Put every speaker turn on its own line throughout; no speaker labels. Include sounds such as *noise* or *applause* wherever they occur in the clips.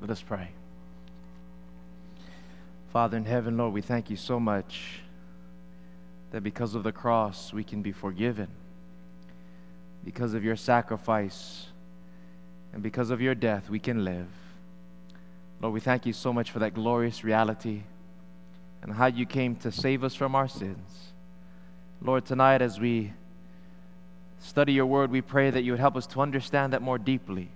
Let us pray. Father in heaven, Lord, we thank you so much that because of the cross we can be forgiven. Because of your sacrifice and because of your death we can live. Lord, we thank you so much for that glorious reality and how you came to save us from our sins. Lord, tonight as we study your word, we pray that you would help us to understand that more deeply.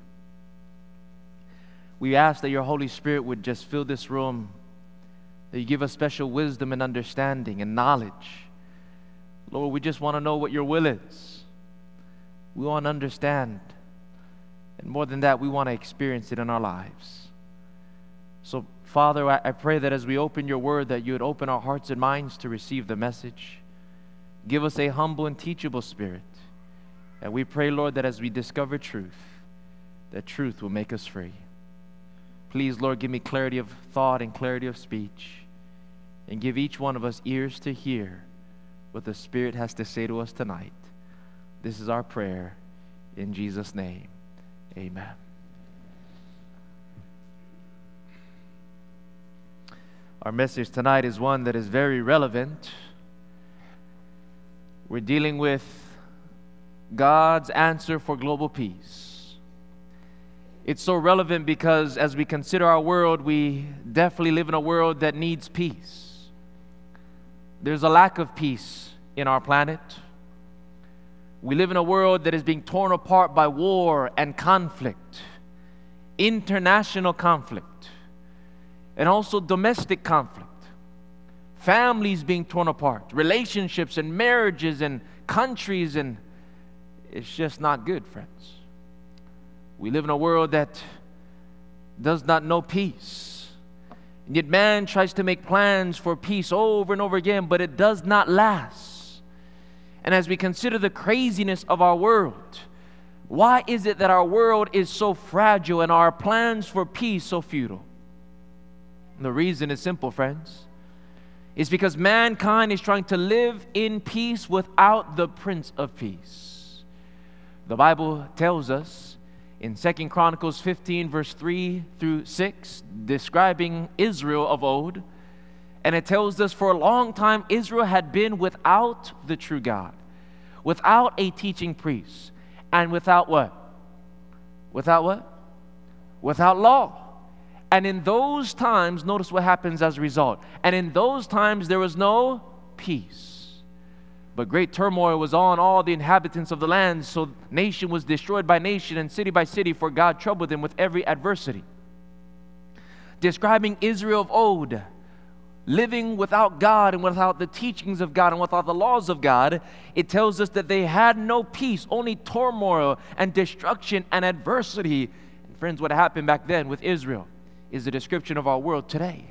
We ask that your Holy Spirit would just fill this room, that you give us special wisdom and understanding and knowledge. Lord, we just want to know what your will is. We want to understand. And more than that, we want to experience it in our lives. So, Father, I, pray that as we open your word, that you would open our hearts and minds to receive the message. Give us a humble and teachable spirit. And we pray, Lord, that as we discover truth, that truth will make us free. Please, Lord, give me clarity of thought and clarity of speech. And give each one of us ears to hear what the Spirit has to say to us tonight. This is our prayer. In Jesus' name, amen. Our message tonight is one that is very relevant. We're dealing with God's answer for global peace. It's so relevant because as we consider our world, we definitely live in a world that needs peace. There's a lack of peace in our planet. We live in a world that is being torn apart by war and conflict, international conflict, and also domestic conflict. Families being torn apart, relationships and marriages and countries, and it's just not good, friends. We live in a world that does not know peace. And yet, man tries to make plans for peace over and over again, but it does not last. And as we consider the craziness of our world, why is it that our world is so fragile and our plans for peace so futile? the reason is simple, friends. It's because mankind is trying to live in peace without the Prince of Peace. The Bible tells us in Second Chronicles 15, verse 3 through 6, describing Israel of old. And it tells us for a long time Israel had been without the true God, without a teaching priest, and without what? Without what? Without law. And in those times, notice what happens as a result. And in those times, there was no peace. But great turmoil was on all the inhabitants of the land, so nation was destroyed by nation and city by city, for God troubled them with every adversity. Describing Israel of old, living without God and without the teachings of God and without the laws of God, it tells us that they had no peace, only turmoil and destruction and adversity. And friends, what happened back then with Israel is the description of our world today.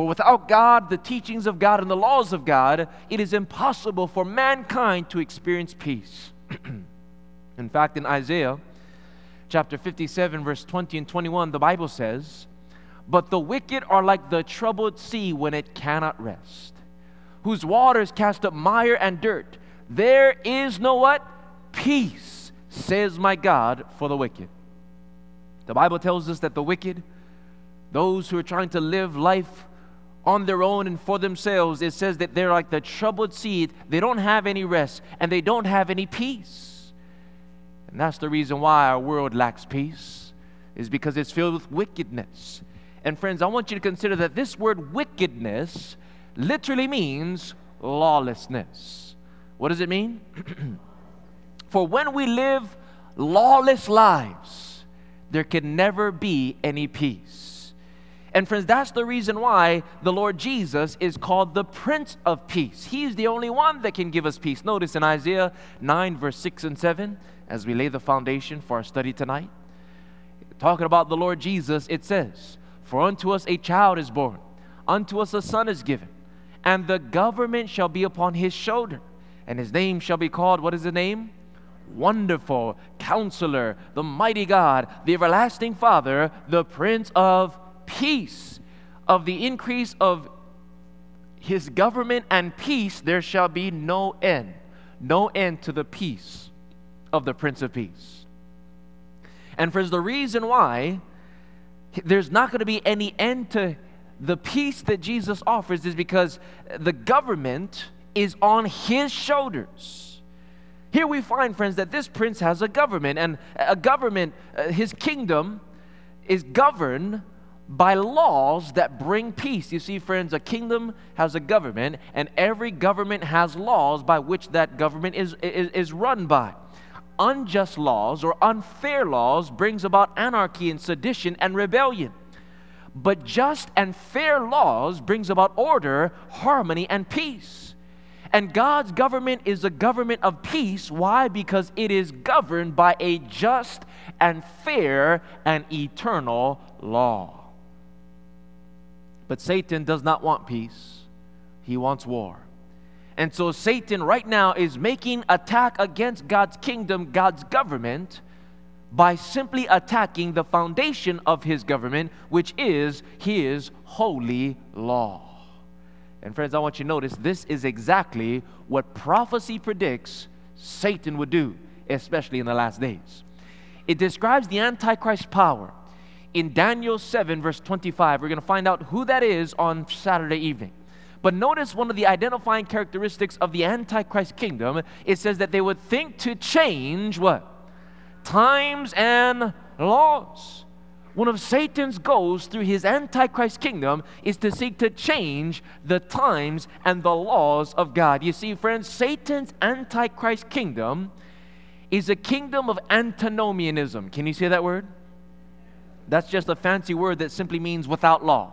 For without God, the teachings of God, and the laws of God, it is impossible for mankind to experience peace. *clears throat* in fact, in Isaiah chapter 57, verse 20 and 21, the Bible says, But the wicked are like the troubled sea when it cannot rest, whose waters cast up mire and dirt. There is no what? Peace, says my God, for the wicked. The Bible tells us that the wicked, those who are trying to live life on their own and for themselves, it says that they're like the troubled seed. They don't have any rest and they don't have any peace. And that's the reason why our world lacks peace, is because it's filled with wickedness. And friends, I want you to consider that this word wickedness literally means lawlessness. What does it mean? *clears throat* For when we live lawless lives, there can never be any peace. And friends, that's the reason why the Lord Jesus is called the Prince of Peace. He's the only one that can give us peace. Notice in Isaiah 9, verse 6 and 7, as we lay the foundation for our study tonight, talking about the Lord Jesus, it says, For unto us a child is born, unto us a son is given, and the government shall be upon his shoulder, and his name shall be called, what is the name? Wonderful, Counselor, the Mighty God, the Everlasting Father, the Prince of peace, of the increase of his government and peace, there shall be no end. No end to the peace of the Prince of Peace. And friends, the reason why there's not going to be any end to the peace that Jesus offers is because the government is on his shoulders. Here we find, friends, that this prince has a government, and a government, uh, his kingdom, is governed by laws that bring peace. You see, friends, a kingdom has a government, and every government has laws by which that government is, is, is run by. Unjust laws or unfair laws brings about anarchy and sedition and rebellion. But just and fair laws brings about order, harmony, and peace. And God's government is a government of peace. Why? Because it is governed by a just and fair and eternal law. But Satan does not want peace, he wants war. And so Satan right now is making attack against God's kingdom, God's government, by simply attacking the foundation of his government, which is his holy law. And friends, I want you to notice this is exactly what prophecy predicts Satan would do, especially in the last days. It describes the Antichrist power in Daniel 7, verse 25. We're going to find out who that is on Saturday evening. But notice one of the identifying characteristics of the Antichrist kingdom. It says that they would think to change what? Times and laws. One of Satan's goals through his Antichrist kingdom is to seek to change the times and the laws of God. You see, friends, Satan's Antichrist kingdom is a kingdom of antinomianism. Can you say that word? That's just a fancy word that simply means without law.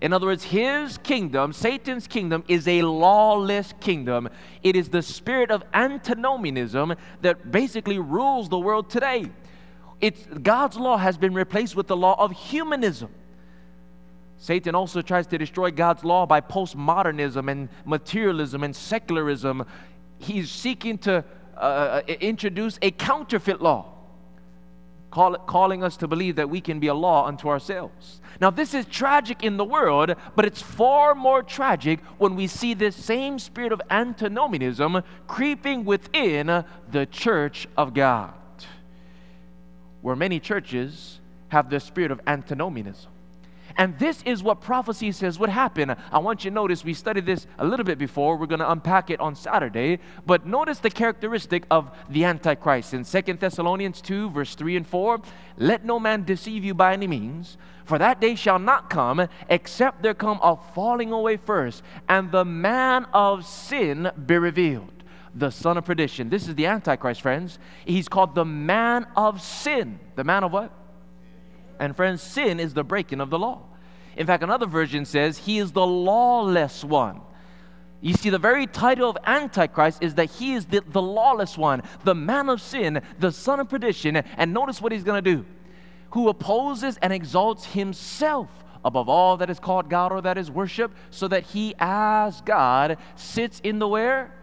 In other words, his kingdom, Satan's kingdom, is a lawless kingdom. It is the spirit of antinomianism that basically rules the world today. It's, God's law has been replaced with the law of humanism. Satan also tries to destroy God's law by postmodernism and materialism and secularism. He's seeking to uh, uh introduce a counterfeit law call, calling us to believe that we can be a law unto ourselves. Now, this is tragic in the world, but it's far more tragic when we see this same spirit of antinomianism creeping within the church of God, where many churches have the spirit of antinomianism. And this is what prophecy says would happen. I want you to notice we studied this a little bit before. We're going to unpack it on Saturday. But notice the characteristic of the Antichrist. In Second Thessalonians 2, verse 3 and 4, let no man deceive you by any means, for that day shall not come except there come a falling away first, and the man of sin be revealed the son of perdition. This is the Antichrist, friends. He's called the man of sin. The man of what? And friends, sin is the breaking of the law. In fact, another version says he is the lawless one. You see, the very title of Antichrist is that he is the, the lawless one, the man of sin, the son of perdition. And notice what he's going to do who opposes and exalts himself above all that is called God or that is worship, so that he, as God, sits in the where?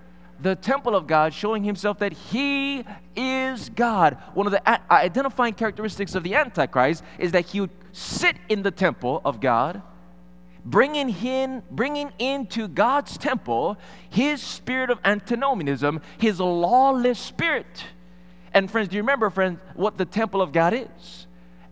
The temple of God, showing himself that he is God. One of the identifying characteristics of the Antichrist is that he would sit in the temple of God, bringing, in, bringing into God's temple his spirit of antinomianism, his lawless spirit. And friends, do you remember, friends, what the temple of God is?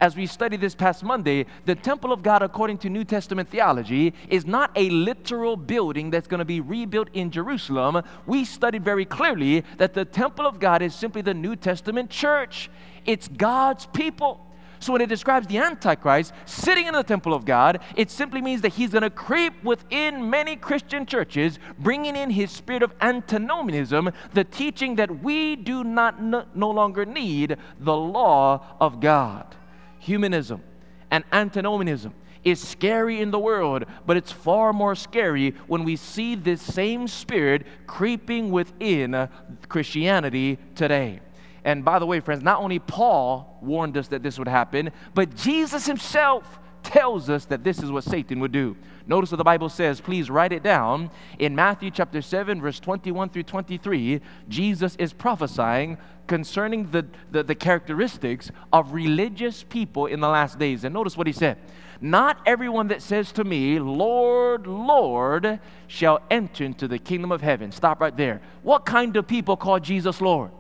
As we studied this past Monday, the temple of God, according to New Testament theology, is not a literal building that's going to be rebuilt in Jerusalem. We studied very clearly that the temple of God is simply the New Testament church, it's God's people. So when it describes the Antichrist sitting in the temple of God, it simply means that he's going to creep within many Christian churches, bringing in his spirit of antinomianism, the teaching that we do not no longer need the law of God humanism and antinomianism is scary in the world, but it's far more scary when we see this same spirit creeping within Christianity today. And by the way, friends, not only Paul warned us that this would happen, but Jesus himself tells us that this is what Satan would do. Notice what the Bible says. Please write it down. In Matthew chapter 7, verse 21 through 23, Jesus is prophesying concerning the, the, the characteristics of religious people in the last days. And notice what he said Not everyone that says to me, Lord, Lord, shall enter into the kingdom of heaven. Stop right there. What kind of people call Jesus Lord?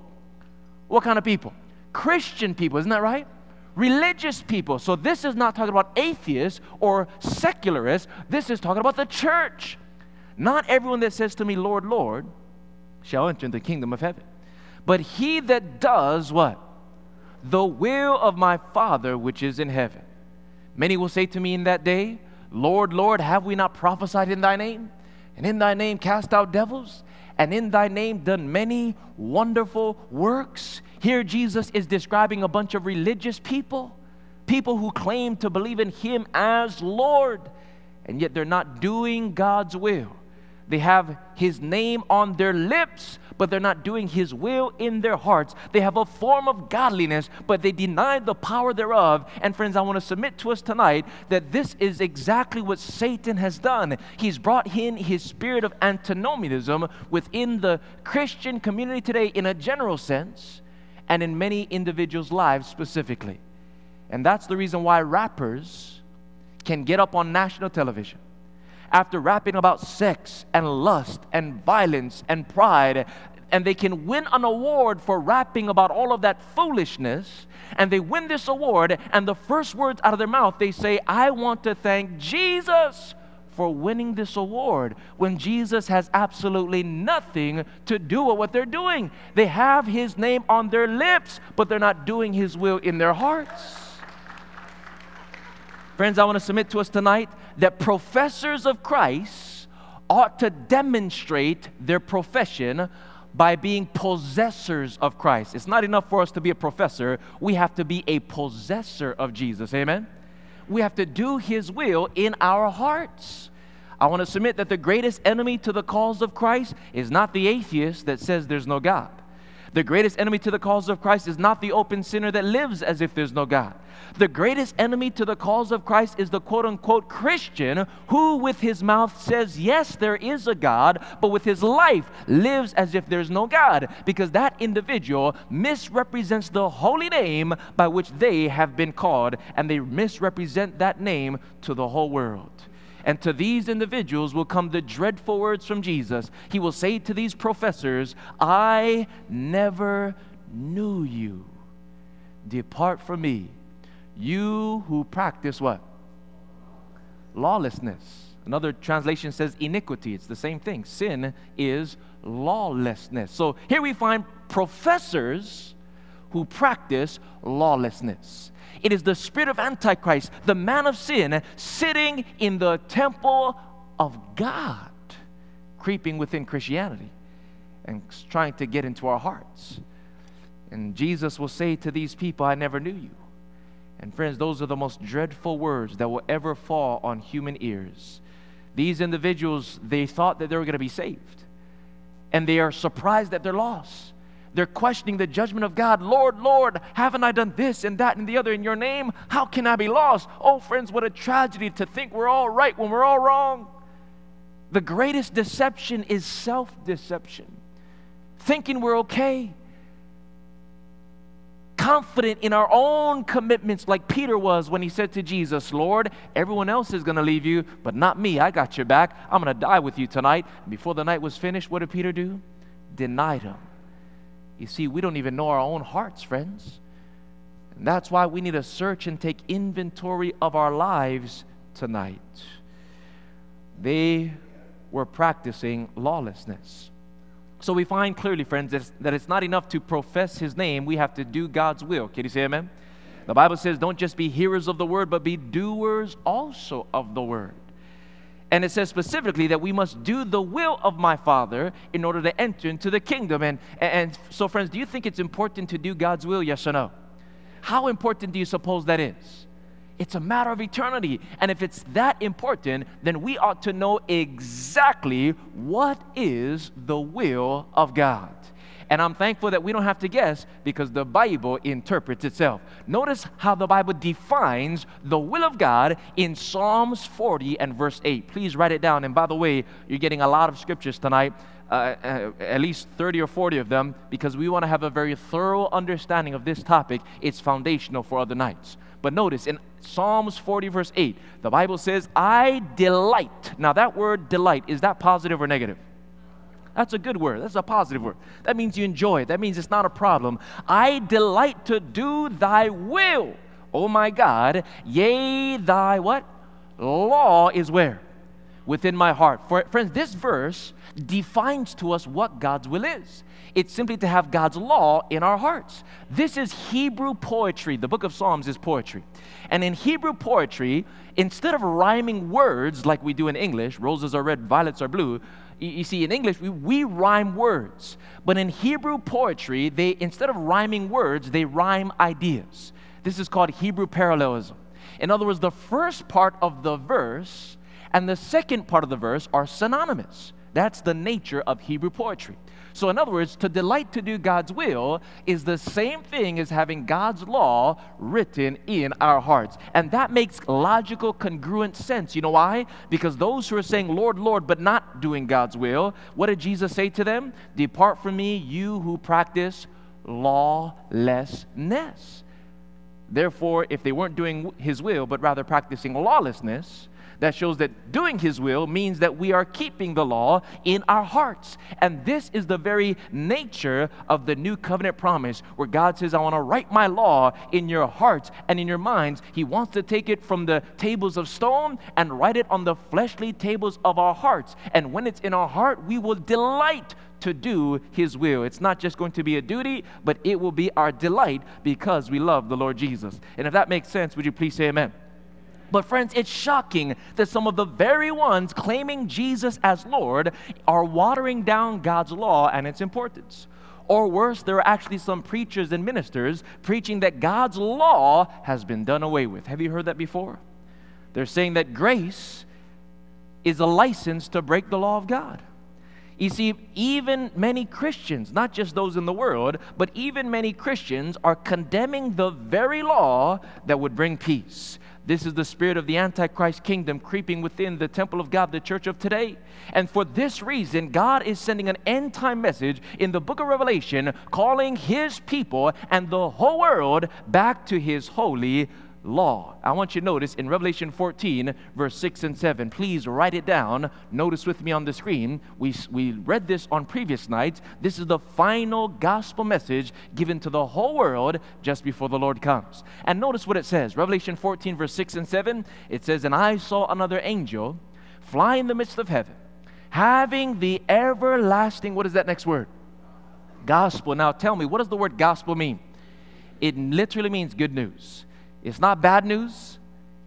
What kind of people? Christian people, isn't that right? Religious people. So this is not talking about atheists or secularists. This is talking about the church. Not everyone that says to me, Lord, Lord, shall enter the kingdom of heaven. But he that does what? The will of my Father which is in heaven. Many will say to me in that day, Lord, Lord, have we not prophesied in thy name? And in thy name cast out devils? And in thy name done many wonderful works? Here, Jesus is describing a bunch of religious people, people who claim to believe in him as Lord, and yet they're not doing God's will. They have His name on their lips, but they're not doing His will in their hearts. They have a form of godliness, but they deny the power thereof. And friends, I want to submit to us tonight that this is exactly what Satan has done. He's brought in his spirit of antinomianism within the Christian community today in a general sense and in many individuals' lives specifically. And that's the reason why rappers can get up on national television after rapping about sex and lust and violence and pride, and they can win an award for rapping about all of that foolishness, and they win this award, and the first words out of their mouth, they say, I want to thank Jesus for winning this award when Jesus has absolutely nothing to do with what they're doing. They have his name on their lips, but they're not doing his will in their hearts. Friends, I want to submit to us tonight that professors of Christ ought to demonstrate their profession by being possessors of Christ. It's not enough for us to be a professor, we have to be a possessor of Jesus. Amen? We have to do His will in our hearts. I want to submit that the greatest enemy to the cause of Christ is not the atheist that says there's no God. The greatest enemy to the cause of Christ is not the open sinner that lives as if there's no God. The greatest enemy to the cause of Christ is the quote unquote Christian who, with his mouth, says, Yes, there is a God, but with his life lives as if there's no God, because that individual misrepresents the holy name by which they have been called, and they misrepresent that name to the whole world. And to these individuals will come the dreadful words from Jesus. He will say to these professors, I never knew you. Depart from me, you who practice what? Lawlessness. Another translation says iniquity. It's the same thing. Sin is lawlessness. So here we find professors who practice lawlessness. It is the spirit of Antichrist, the man of sin, sitting in the temple of God, creeping within Christianity and trying to get into our hearts. And Jesus will say to these people, I never knew you. And friends, those are the most dreadful words that will ever fall on human ears. These individuals, they thought that they were going to be saved. And they are surprised that they're lost. They're questioning the judgment of God. Lord, Lord, haven't I done this and that and the other in your name? How can I be lost? Oh, friends, what a tragedy to think we're all right when we're all wrong. The greatest deception is self deception, thinking we're okay confident in our own commitments, like Peter was when he said to Jesus, Lord, everyone else is going to leave you, but not me. I got your back. I'm going to die with you tonight. Before the night was finished, what did Peter do? Denied him. You see, we don't even know our own hearts, friends. And that's why we need to search and take inventory of our lives tonight. They were practicing lawlessness. So we find clearly, friends, that it's not enough to profess his name, we have to do God's will. Can you say amen? The Bible says, don't just be hearers of the word, but be doers also of the word. And it says specifically that we must do the will of my Father in order to enter into the kingdom. And, and so, friends, do you think it's important to do God's will? Yes or no? How important do you suppose that is? It's a matter of eternity. And if it's that important, then we ought to know exactly what is the will of God. And I'm thankful that we don't have to guess because the Bible interprets itself. Notice how the Bible defines the will of God in Psalms 40 and verse 8. Please write it down. And by the way, you're getting a lot of scriptures tonight. Uh, uh, at least 30 or 40 of them because we want to have a very thorough understanding of this topic. It's foundational for other nights. But notice in Psalms 40, verse 8, the Bible says, I delight. Now, that word delight, is that positive or negative? That's a good word. That's a positive word. That means you enjoy it. That means it's not a problem. I delight to do thy will, oh my God, yea, thy what? Law is where? Within my heart. For friends, this verse defines to us what God's will is. It's simply to have God's law in our hearts. This is Hebrew poetry. The book of Psalms is poetry. And in Hebrew poetry, instead of rhyming words like we do in English, roses are red, violets are blue, you see, in English, we, we rhyme words. But in Hebrew poetry, they instead of rhyming words, they rhyme ideas. This is called Hebrew parallelism. In other words, the first part of the verse and the second part of the verse are synonymous. That's the nature of Hebrew poetry. So, in other words, to delight to do God's will is the same thing as having God's law written in our hearts. And that makes logical, congruent sense. You know why? Because those who are saying, Lord, Lord, but not doing God's will, what did Jesus say to them? Depart from me, you who practice lawlessness. Therefore, if they weren't doing his will, but rather practicing lawlessness, that shows that doing His will means that we are keeping the law in our hearts. And this is the very nature of the new covenant promise, where God says, I want to write my law in your hearts and in your minds. He wants to take it from the tables of stone and write it on the fleshly tables of our hearts. And when it's in our heart, we will delight to do His will. It's not just going to be a duty, but it will be our delight because we love the Lord Jesus. And if that makes sense, would you please say amen? But, friends, it's shocking that some of the very ones claiming Jesus as Lord are watering down God's law and its importance. Or worse, there are actually some preachers and ministers preaching that God's law has been done away with. Have you heard that before? They're saying that grace is a license to break the law of God. You see, even many Christians, not just those in the world, but even many Christians are condemning the very law that would bring peace. This is the spirit of the Antichrist kingdom creeping within the temple of God, the church of today. And for this reason, God is sending an end time message in the book of Revelation, calling his people and the whole world back to his holy law. I want you to notice in Revelation 14, verse 6 and 7. Please write it down. Notice with me on the screen. We, we read this on previous nights. This is the final gospel message given to the whole world just before the Lord comes. And notice what it says Revelation 14, verse 6 and 7. It says, And I saw another angel fly in the midst of heaven, having the everlasting, what is that next word? Gospel. Now tell me, what does the word gospel mean? It literally means good news. It's not bad news,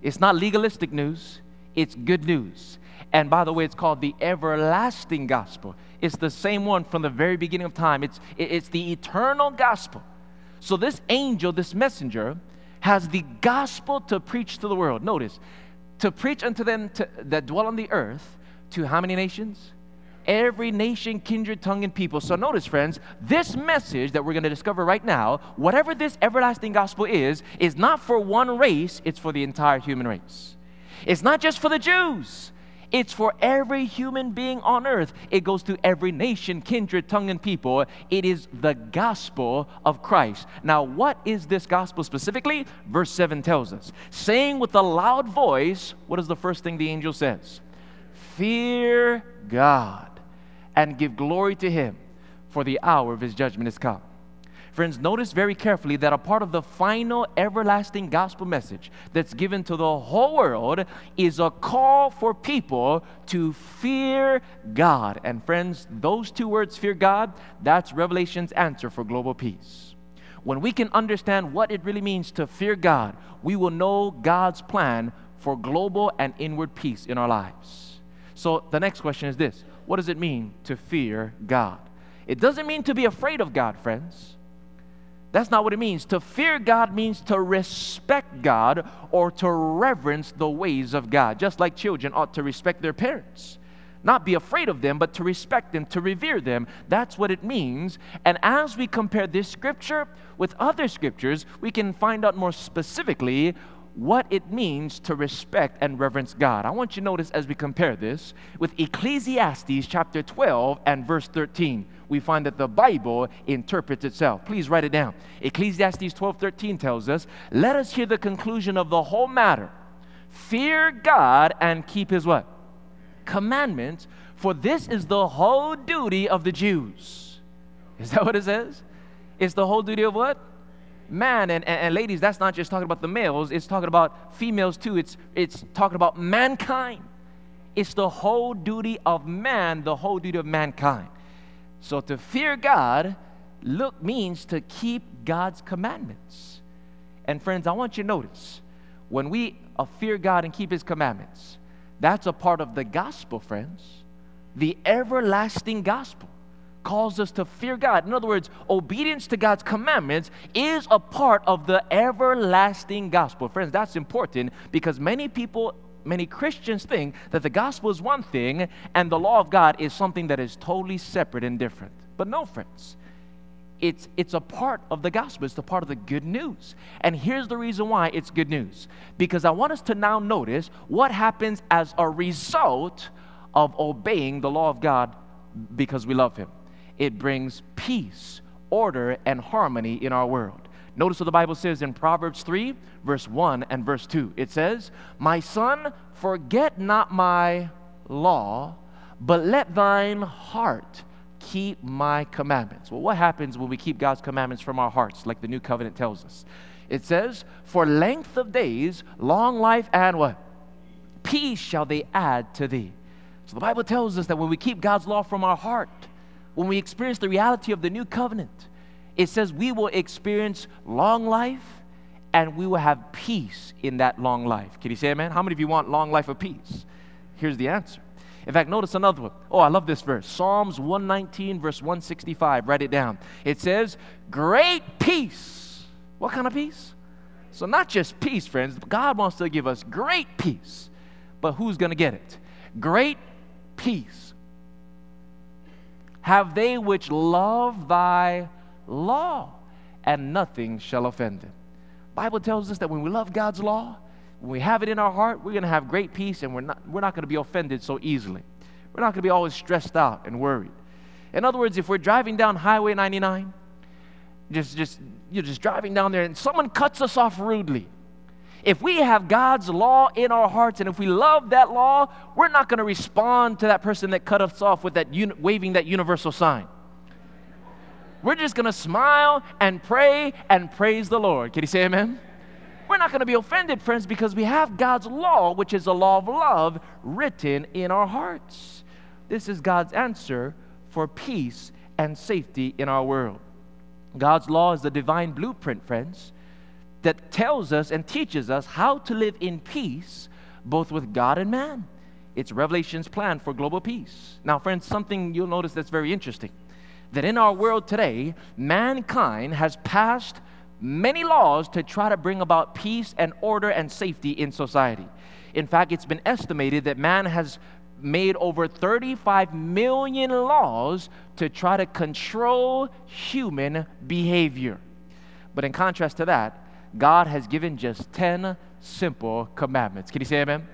it's not legalistic news, it's good news. And by the way, it's called the everlasting gospel. It's the same one from the very beginning of time. It's, it's the eternal gospel. So, this angel, this messenger, has the gospel to preach to the world. Notice, to preach unto them to, that dwell on the earth to how many nations? Every nation, kindred, tongue, and people. So notice, friends, this message that we're going to discover right now, whatever this everlasting gospel is, is not for one race, it's for the entire human race. It's not just for the Jews. It's for every human being on earth. It goes to every nation, kindred, tongue, and people. It is the gospel of Christ. Now, what is this gospel specifically? Verse 7 tells us. Saying with a loud voice, what is the first thing the angel says? Fear God and give glory to him, for the hour of his judgment is come. Friends, notice very carefully that a part of the final everlasting gospel message that's given to the whole world is a call for people to fear God. And friends, those two words, fear God, that's Revelation's answer for global peace. When we can understand what it really means to fear God, we will know God's plan for global and inward peace in our lives. So the next question is this what does it mean to fear God? It doesn't mean to be afraid of God, friends. That's not what it means. To fear God means to respect God or to reverence the ways of God, just like children ought to respect their parents. Not be afraid of them, but to respect them, to revere them. That's what it means. And as we compare this scripture with other scriptures, we can find out more specifically what it means to respect and reverence God. I want you to notice as we compare this with Ecclesiastes chapter 12 and verse 13. We find that the Bible interprets itself. Please write it down. Ecclesiastes 12 13 tells us, Let us hear the conclusion of the whole matter. Fear God and keep his what? Commandments, for this is the whole duty of the Jews. Is that what it says? It's the whole duty of what? Man, and, and, and ladies, that's not just talking about the males, it's talking about females too. It's, it's talking about mankind. It's the whole duty of man, the whole duty of mankind. So to fear God look means to keep God's commandments. And friends, I want you to notice when we fear God and keep his commandments, that's a part of the gospel, friends. The everlasting gospel calls us to fear God. In other words, obedience to God's commandments is a part of the everlasting gospel. Friends, that's important because many people, many Christians think that the gospel is one thing and the law of God is something that is totally separate and different. But no, friends. It's, it's a part of the gospel. It's a part of the good news. And here's the reason why it's good news. Because I want us to now notice what happens as a result of obeying the law of God because we love Him. It brings peace, order, and harmony in our world. Notice what the Bible says in Proverbs 3, verse 1 and verse 2. It says, My son, forget not my law, but let thine heart keep my commandments. Well, what happens when we keep God's commandments from our hearts, like the new covenant tells us? It says, For length of days, long life, and what? Peace shall they add to thee. So the Bible tells us that when we keep God's law from our heart, when we experience the reality of the new covenant, it says we will experience long life and we will have peace in that long life. Can you say amen? How many of you want long life of peace? Here's the answer in fact, notice another one. Oh, I love this verse. Psalms 119, verse 165. Write it down. It says, Great peace. What kind of peace? So, not just peace, friends. God wants to give us great peace. But who's going to get it? Great peace. Have they which love thy law, and nothing shall offend them. Bible tells us that when we love God's law, when we have it in our heart, we're going to have great peace and we're not, we're not going to be offended so easily. We're not going to be always stressed out and worried. In other words, if we're driving down Highway 99, just, just, you're just driving down there and someone cuts us off rudely. If we have God's law in our hearts and if we love that law, we're not going to respond to that person that cut us off with that uni- waving that universal sign. We're just going to smile and pray and praise the Lord. Can you say amen? We're not going to be offended, friends, because we have God's law, which is a law of love, written in our hearts. This is God's answer for peace and safety in our world. God's law is the divine blueprint, friends, that tells us and teaches us how to live in peace both with God and man. It's Revelation's plan for global peace. Now, friends, something you'll notice that's very interesting that in our world today, mankind has passed many laws to try to bring about peace and order and safety in society. In fact, it's been estimated that man has made over 35 million laws to try to control human behavior. But in contrast to that, God has given just 10 simple commandments. Can you say amen?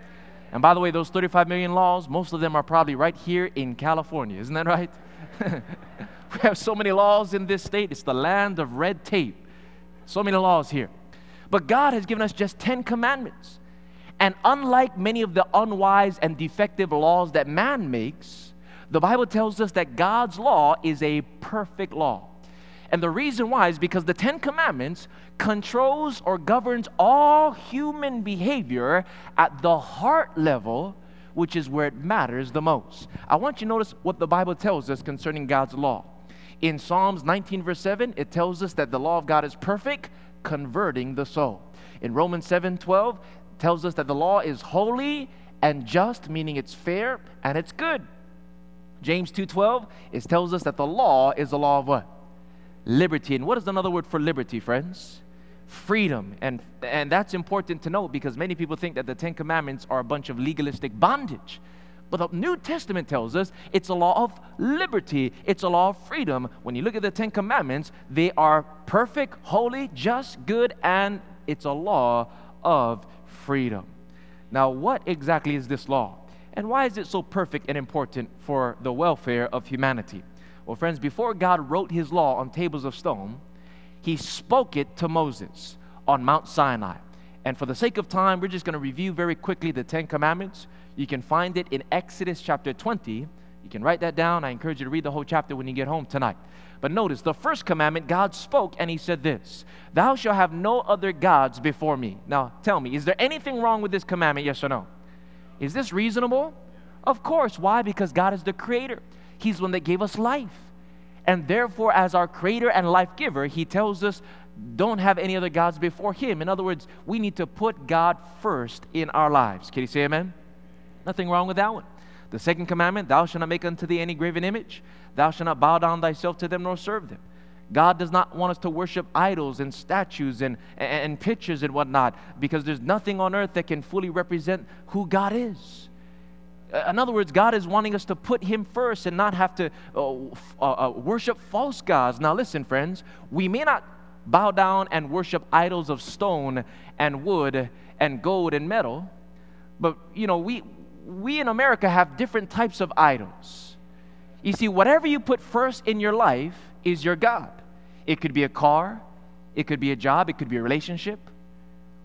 And by the way, those 35 million laws, most of them are probably right here in California. Isn't that right? *laughs* we have so many laws in this state. It's the land of red tape. So many laws here. But God has given us just 10 commandments. And unlike many of the unwise and defective laws that man makes, the Bible tells us that God's law is a perfect law. And the reason why is because the Ten Commandments controls or governs all human behavior at the heart level, which is where it matters the most. I want you to notice what the Bible tells us concerning God's law. In Psalms 19, verse 7, it tells us that the law of God is perfect, converting the soul. In Romans 7, 12, tells us that the law is holy and just, meaning it's fair and it's good. James 2:12 it tells us that the law is the law of what? Liberty. And what is another word for liberty, friends? Freedom. And and that's important to note because many people think that the 10 commandments are a bunch of legalistic bondage. But the New Testament tells us it's a law of liberty, it's a law of freedom. When you look at the Ten Commandments, they are perfect, holy, just, good, and it's a law of freedom. Now, what exactly is this law? And why is it so perfect and important for the welfare of humanity? Well, friends, before God wrote his law on tables of stone, he spoke it to Moses on Mount Sinai. And for the sake of time, we're just going to review very quickly the Ten Commandments. You can find it in Exodus chapter 20. You can write that down. I encourage you to read the whole chapter when you get home tonight. But notice, the first commandment, God spoke and He said this Thou shalt have no other gods before me. Now, tell me, is there anything wrong with this commandment, yes or no? Is this reasonable? Of course. Why? Because God is the creator, He's the one that gave us life. And therefore, as our creator and life giver, He tells us, don't have any other gods before Him. In other words, we need to put God first in our lives. Can you say amen? Nothing wrong with that one. The second commandment, thou shalt not make unto thee any graven image. Thou shalt not bow down thyself to them nor serve them. God does not want us to worship idols and statues and, and, and pictures and whatnot because there's nothing on earth that can fully represent who God is. Uh, in other words, God is wanting us to put Him first and not have to uh, uh, uh, worship false gods. Now, listen, friends, we may not bow down and worship idols of stone and wood and gold and metal, but you know, we, we in America have different types of idols. You see, whatever you put first in your life is your God. It could be a car, it could be a job, it could be a relationship.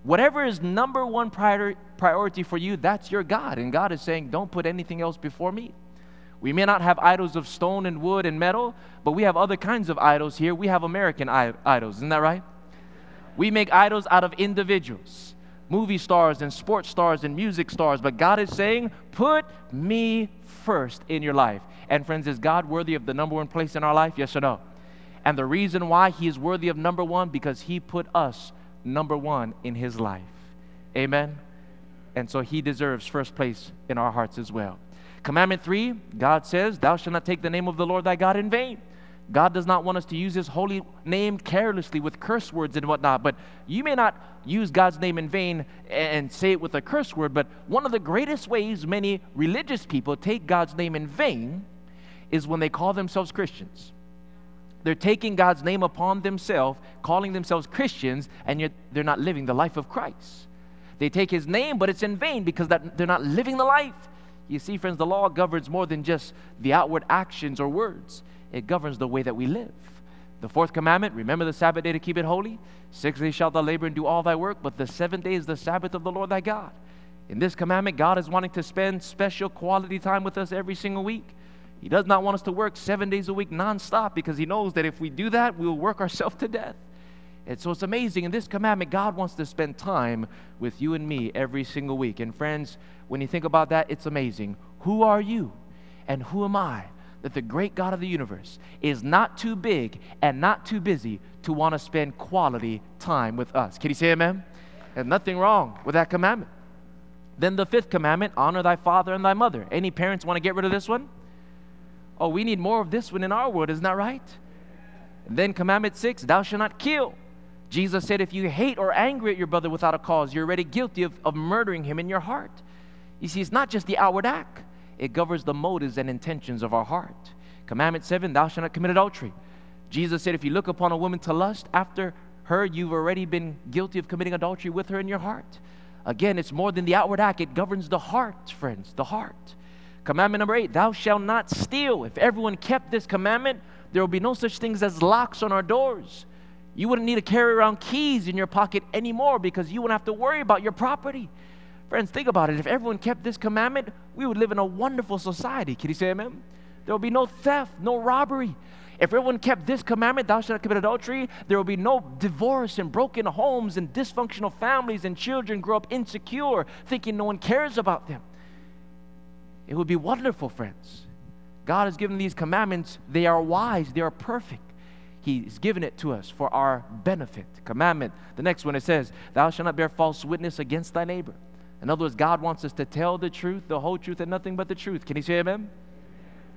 Whatever is number one prior- priority for you, that's your God. And God is saying, don't put anything else before me. We may not have idols of stone and wood and metal, but we have other kinds of idols here. We have American I- idols, isn't that right? We make idols out of individuals, movie stars and sports stars and music stars. But God is saying, put me first in your life. And friends, is God worthy of the number one place in our life? Yes or no? And the reason why He is worthy of number one, because He put us number one in His life. Amen? And so He deserves first place in our hearts as well. Commandment three, God says, Thou shalt not take the name of the Lord thy God in vain. God does not want us to use His holy name carelessly with curse words and whatnot. But you may not use God's name in vain and say it with a curse word. But one of the greatest ways many religious people take God's name in vain is when they call themselves Christians. They're taking God's name upon themselves, calling themselves Christians, and yet they're not living the life of Christ. They take His name, but it's in vain because that they're not living the life. You see, friends, the law governs more than just the outward actions or words, it governs the way that we live. The fourth commandment remember the Sabbath day to keep it holy. Six days shalt thou labor and do all thy work, but the seventh day is the Sabbath of the Lord thy God. In this commandment, God is wanting to spend special quality time with us every single week. He does not want us to work seven days a week nonstop because He knows that if we do that, we will work *laughs* ourselves to death. And so it's amazing. In this commandment, God wants to spend time with you and me every single week. And friends, when you think about that, it's amazing. Who are you and who am I that the great God of the universe is not too big and not too busy to want to spend quality time with us? Can you say amen? There's nothing wrong with that commandment. Then the fifth commandment honor thy father and thy mother. Any parents want to get rid of this one? Oh, we need more of this one in our world, isn't that right? And then commandment six, thou shalt not kill. Jesus said, if you hate or angry at your brother without a cause, you're already guilty of, of murdering him in your heart. You see, it's not just the outward act, it governs the motives and intentions of our heart. Commandment seven, thou shalt not commit adultery. Jesus said, if you look upon a woman to lust after her, you've already been guilty of committing adultery with her in your heart. Again, it's more than the outward act, it governs the heart, friends, the heart. Commandment number eight, thou shalt not steal. If everyone kept this commandment, there will be no such things as locks on our doors. You wouldn't need to carry around keys in your pocket anymore because you wouldn't have to worry about your property. Friends, think about it. If everyone kept this commandment, we would live in a wonderful society. Can you say amen? There will be no theft, no robbery. If everyone kept this commandment, thou shalt not commit adultery, there will be no divorce and broken homes and dysfunctional families and children grow up insecure, thinking no one cares about them. It would be wonderful, friends. God has given these commandments. They are wise, they are perfect. He's given it to us for our benefit. Commandment. The next one it says, Thou shalt not bear false witness against thy neighbor. In other words, God wants us to tell the truth, the whole truth, and nothing but the truth. Can you say amen?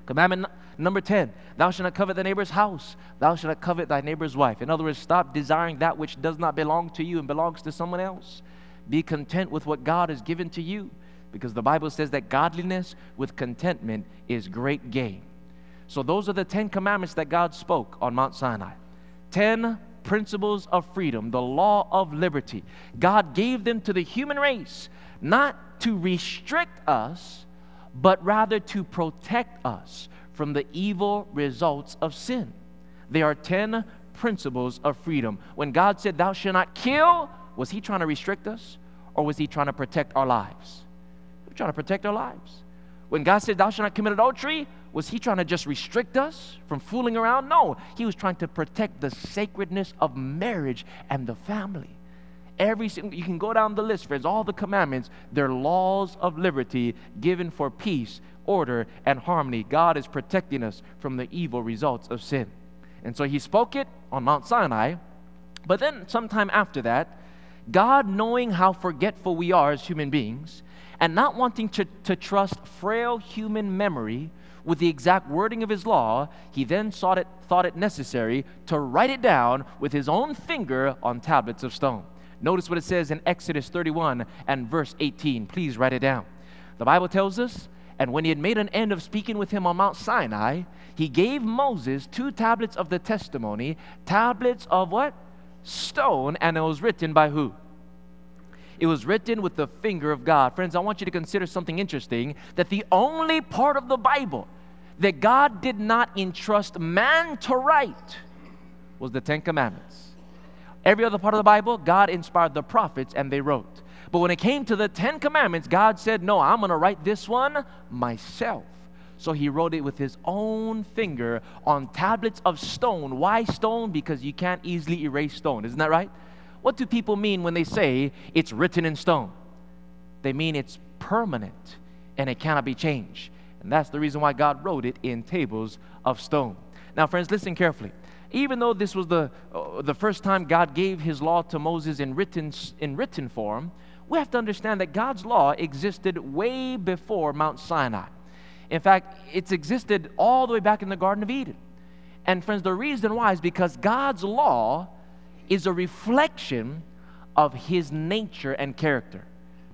Commandment number 10 Thou shalt not covet thy neighbor's house. Thou shalt not covet thy neighbor's wife. In other words, stop desiring that which does not belong to you and belongs to someone else. Be content with what God has given to you because the Bible says that godliness with contentment is great gain. So, those are the 10 commandments that God spoke on Mount Sinai. 10 principles of freedom, the law of liberty. God gave them to the human race, not to restrict us, but rather to protect us from the evil results of sin. There are 10 principles of freedom. When God said, Thou shalt not kill, was He trying to restrict us or was He trying to protect our lives? Trying to protect our lives. When God said, Thou shalt not commit adultery, was He trying to just restrict us from fooling around? No, He was trying to protect the sacredness of marriage and the family. Every single, you can go down the list, friends, all the commandments, they're laws of liberty given for peace, order, and harmony. God is protecting us from the evil results of sin. And so He spoke it on Mount Sinai, but then sometime after that, God, knowing how forgetful we are as human beings, and not wanting to, to trust frail human memory with the exact wording of his law, he then it, thought it necessary to write it down with his own finger on tablets of stone. Notice what it says in Exodus 31 and verse 18. Please write it down. The Bible tells us, and when he had made an end of speaking with him on Mount Sinai, he gave Moses two tablets of the testimony, tablets of what? Stone, and it was written by who? It was written with the finger of God. Friends, I want you to consider something interesting that the only part of the Bible that God did not entrust man to write was the Ten Commandments. Every other part of the Bible, God inspired the prophets and they wrote. But when it came to the Ten Commandments, God said, No, I'm going to write this one myself. So he wrote it with his own finger on tablets of stone. Why stone? Because you can't easily erase stone. Isn't that right? What do people mean when they say it's written in stone? They mean it's permanent and it cannot be changed. And that's the reason why God wrote it in tables of stone. Now, friends, listen carefully. Even though this was the, uh, the first time God gave his law to Moses in written, in written form, we have to understand that God's law existed way before Mount Sinai. In fact, it's existed all the way back in the Garden of Eden. And, friends, the reason why is because God's law is a reflection of his nature and character.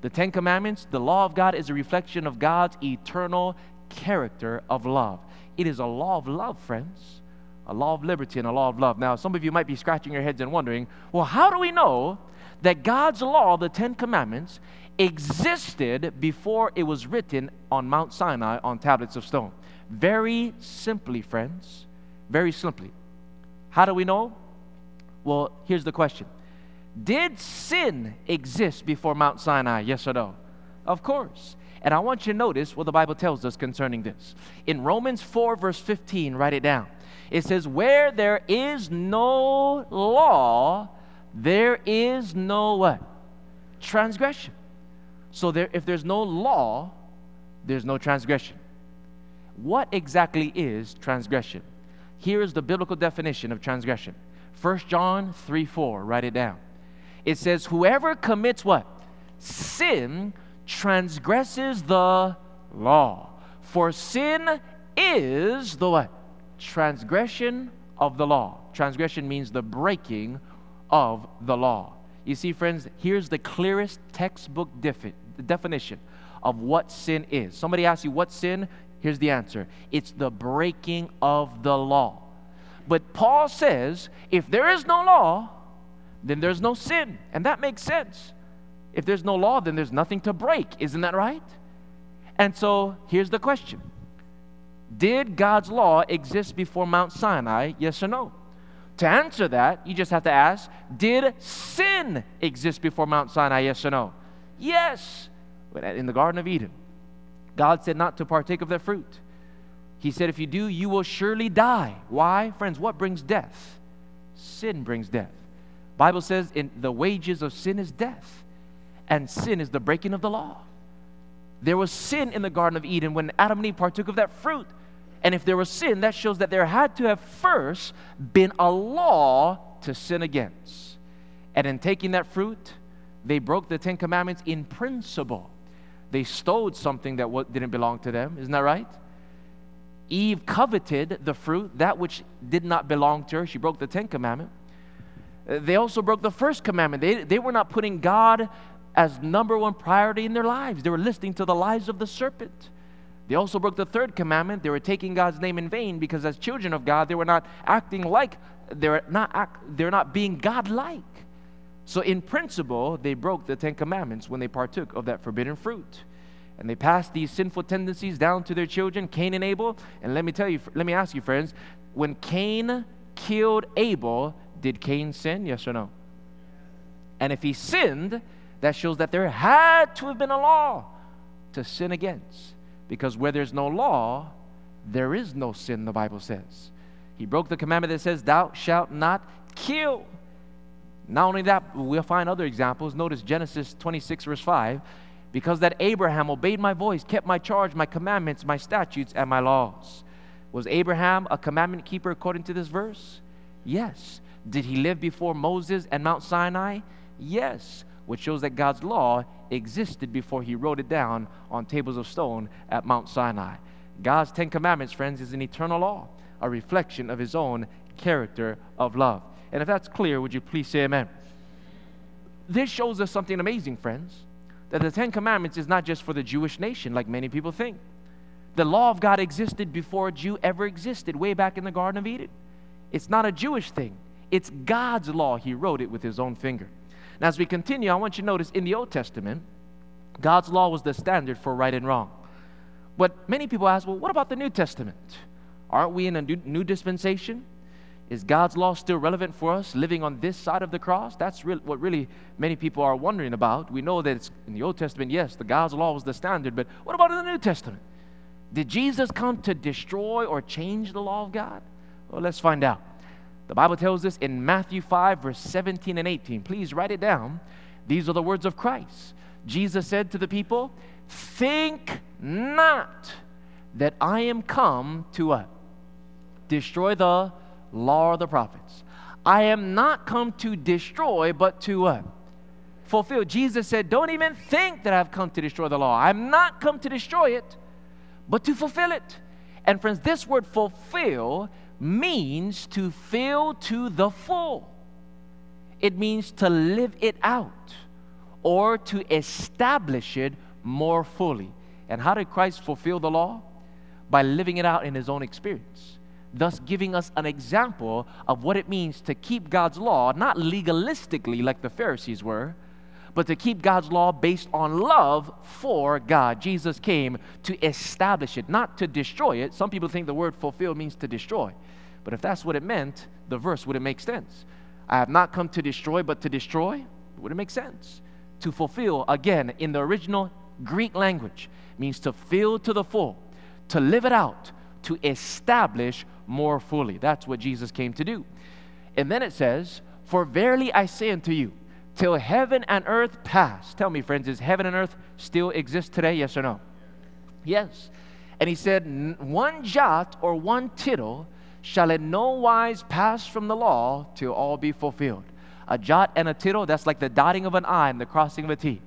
The Ten Commandments, the law of God, is a reflection of God's eternal character of love. It is a law of love, friends, a law of liberty and a law of love. Now, some of you might be scratching your heads and wondering, well, how do we know that God's law, the Ten Commandments, existed before it was written on Mount Sinai on tablets of stone? Very simply, friends, very simply. How do we know? Well, here's the question Did sin exist before Mount Sinai? Yes or no? Of course. And I want you to notice what the Bible tells us concerning this. In Romans 4, verse 15, write it down. It says, Where there is no law, there is no what? Transgression. So there, if there's no law, there's no transgression. What exactly is transgression? Here is the biblical definition of transgression 1 John 3 4, write it down. It says, Whoever commits what? Sin transgresses the law. For sin is the what? Transgression of the law. Transgression means the breaking of the law. You see, friends, here's the clearest textbook defi- definition of what sin is. Somebody asks you, What sin? Here's the answer it's the breaking of the law. But Paul says if there is no law, then there's no sin. And that makes sense. If there's no law, then there's nothing to break. Isn't that right? And so here's the question Did God's law exist before Mount Sinai? Yes or no? To answer that, you just have to ask Did sin exist before Mount Sinai? Yes or no? Yes. In the Garden of Eden, God said not to partake of that fruit. He said, If you do, you will surely die. Why? Friends, what brings death? Sin brings death. Bible says in the wages of sin is death, and sin is the breaking of the law. There was sin in the Garden of Eden when Adam and Eve partook of that fruit. And if there was sin, that shows that there had to have first been a law to sin against. And in taking that fruit, they broke the Ten Commandments in principle. They stole something that didn't belong to them. Isn't that right? Eve coveted the fruit, that which did not belong to her. She broke the Ten Commandment. Uh, they also broke the first commandment. They, they were not putting God as number one priority in their lives. They were listening to the lies of the serpent. They also broke the third commandment. They were taking God's name in vain because as children of God, they were not acting like they're not act, they're not being God-like. So in principle, they broke the Ten Commandments when they partook of that forbidden fruit and they pass these sinful tendencies down to their children, Cain and Abel. And let me tell you, let me ask you, friends, when Cain killed Abel, did Cain sin? Yes or no? And if he sinned, that shows that there had to have been a law to sin against. Because where there's no law, there is no sin, the Bible says. He broke the commandment that says, Thou shalt not kill. Not only that, we'll find other examples. Notice Genesis 26, verse 5. Because that Abraham obeyed my voice, kept my charge, my commandments, my statutes, and my laws. Was Abraham a commandment keeper according to this verse? Yes. Did he live before Moses and Mount Sinai? Yes. Which shows that God's law existed before he wrote it down on tables of stone at Mount Sinai. God's Ten Commandments, friends, is an eternal law, a reflection of his own character of love. And if that's clear, would you please say amen? This shows us something amazing, friends, that the Ten Commandments is not just for the Jewish nation, like many people think. The law of God existed before a Jew ever existed, way back in the Garden of Eden. It's not a Jewish thing, it's God's law. He wrote it with his own finger. Now, as we continue, I want you to notice in the Old Testament, God's law was the standard for right and wrong. But many people ask, well, what about the New Testament? Aren't we in a new, dispensation? Is God's law still relevant for us living on this side of the cross? That's re- what really many people are wondering about. We know that in the Old Testament, yes, the God's law was the standard, but what about in the New Testament? Did Jesus come to destroy or change the law of God? Well, let's find out. The Bible tells us in Matthew 5, verse 17 and 18. Please write it down. These are the words of Christ. Jesus said to the people, Think not that I am come to what? Destroy the law of the prophets. I am not come to destroy, but to what? Fulfill. Jesus said, Don't even think that I've come to destroy the law. I'm not come to destroy it, but to fulfill it. And friends, this word fulfill means to fill to the full. It means to live it out or to establish it more fully. And how did Christ fulfill the law? By living it out in his own experience, thus giving us an example of what it means to keep God's law, not legalistically like the Pharisees were, but to keep God's law based on love for God. Jesus came to establish it, not to destroy it. Some people think the word fulfill means to destroy. But if that's what it meant, the verse wouldn't make sense. I have not come to destroy, but to destroy. Wouldn't make sense. To fulfill, again, in the original Greek language, means to fill to the full, to live it out, to establish more fully. That's what Jesus came to do. And then it says, For verily I say unto you, till heaven and earth pass. Tell me, friends, does heaven and earth still exist today? Yes or no? Yes. And he said, One jot or one tittle shall in no wise pass from the law till all be fulfilled. A jot and a tittle, that's like the dotting of an I and the crossing of a T.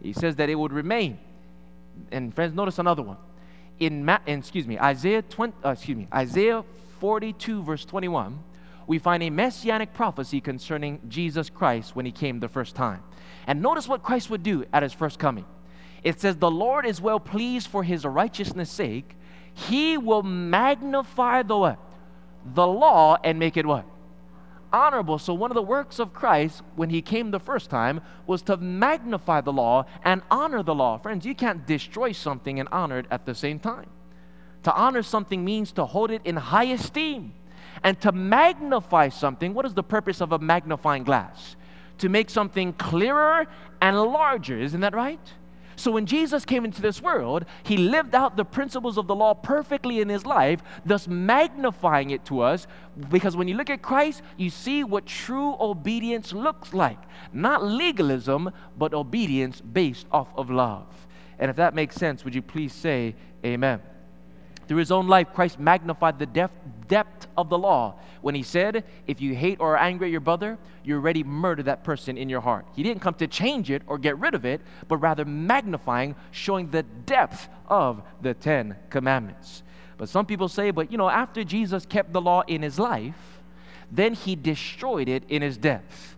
He says that it would remain. And friends, notice another one. In, Ma- in excuse me, Isaiah 20, uh, excuse me, Isaiah 42 verse 21, we find a messianic prophecy concerning Jesus Christ when he came the first time. And notice what Christ would do at his first coming. It says, The Lord is well pleased for his righteousness' sake. He will magnify the what? the law and make it what? Honorable. So, one of the works of Christ when he came the first time was to magnify the law and honor the law. Friends, you can't destroy something and honor it at the same time. To honor something means to hold it in high esteem. And to magnify something, what is the purpose of a magnifying glass? To make something clearer and larger. Isn't that right? So when Jesus came into this world, he lived out the principles of the law perfectly in his life, thus magnifying it to us. Because when you look at Christ, you see what true obedience looks like. Not legalism, but obedience based off of love. And if that makes sense, would you please say amen? Through his own life, Christ magnified the depth, depth of the law when he said, If you hate or are angry at your brother, you already murder that person in your heart. He didn't come to change it or get rid of it, but rather magnifying, showing the depth of the Ten Commandments. But some people say, But you know, after Jesus kept the law in his life, then he destroyed it in his death.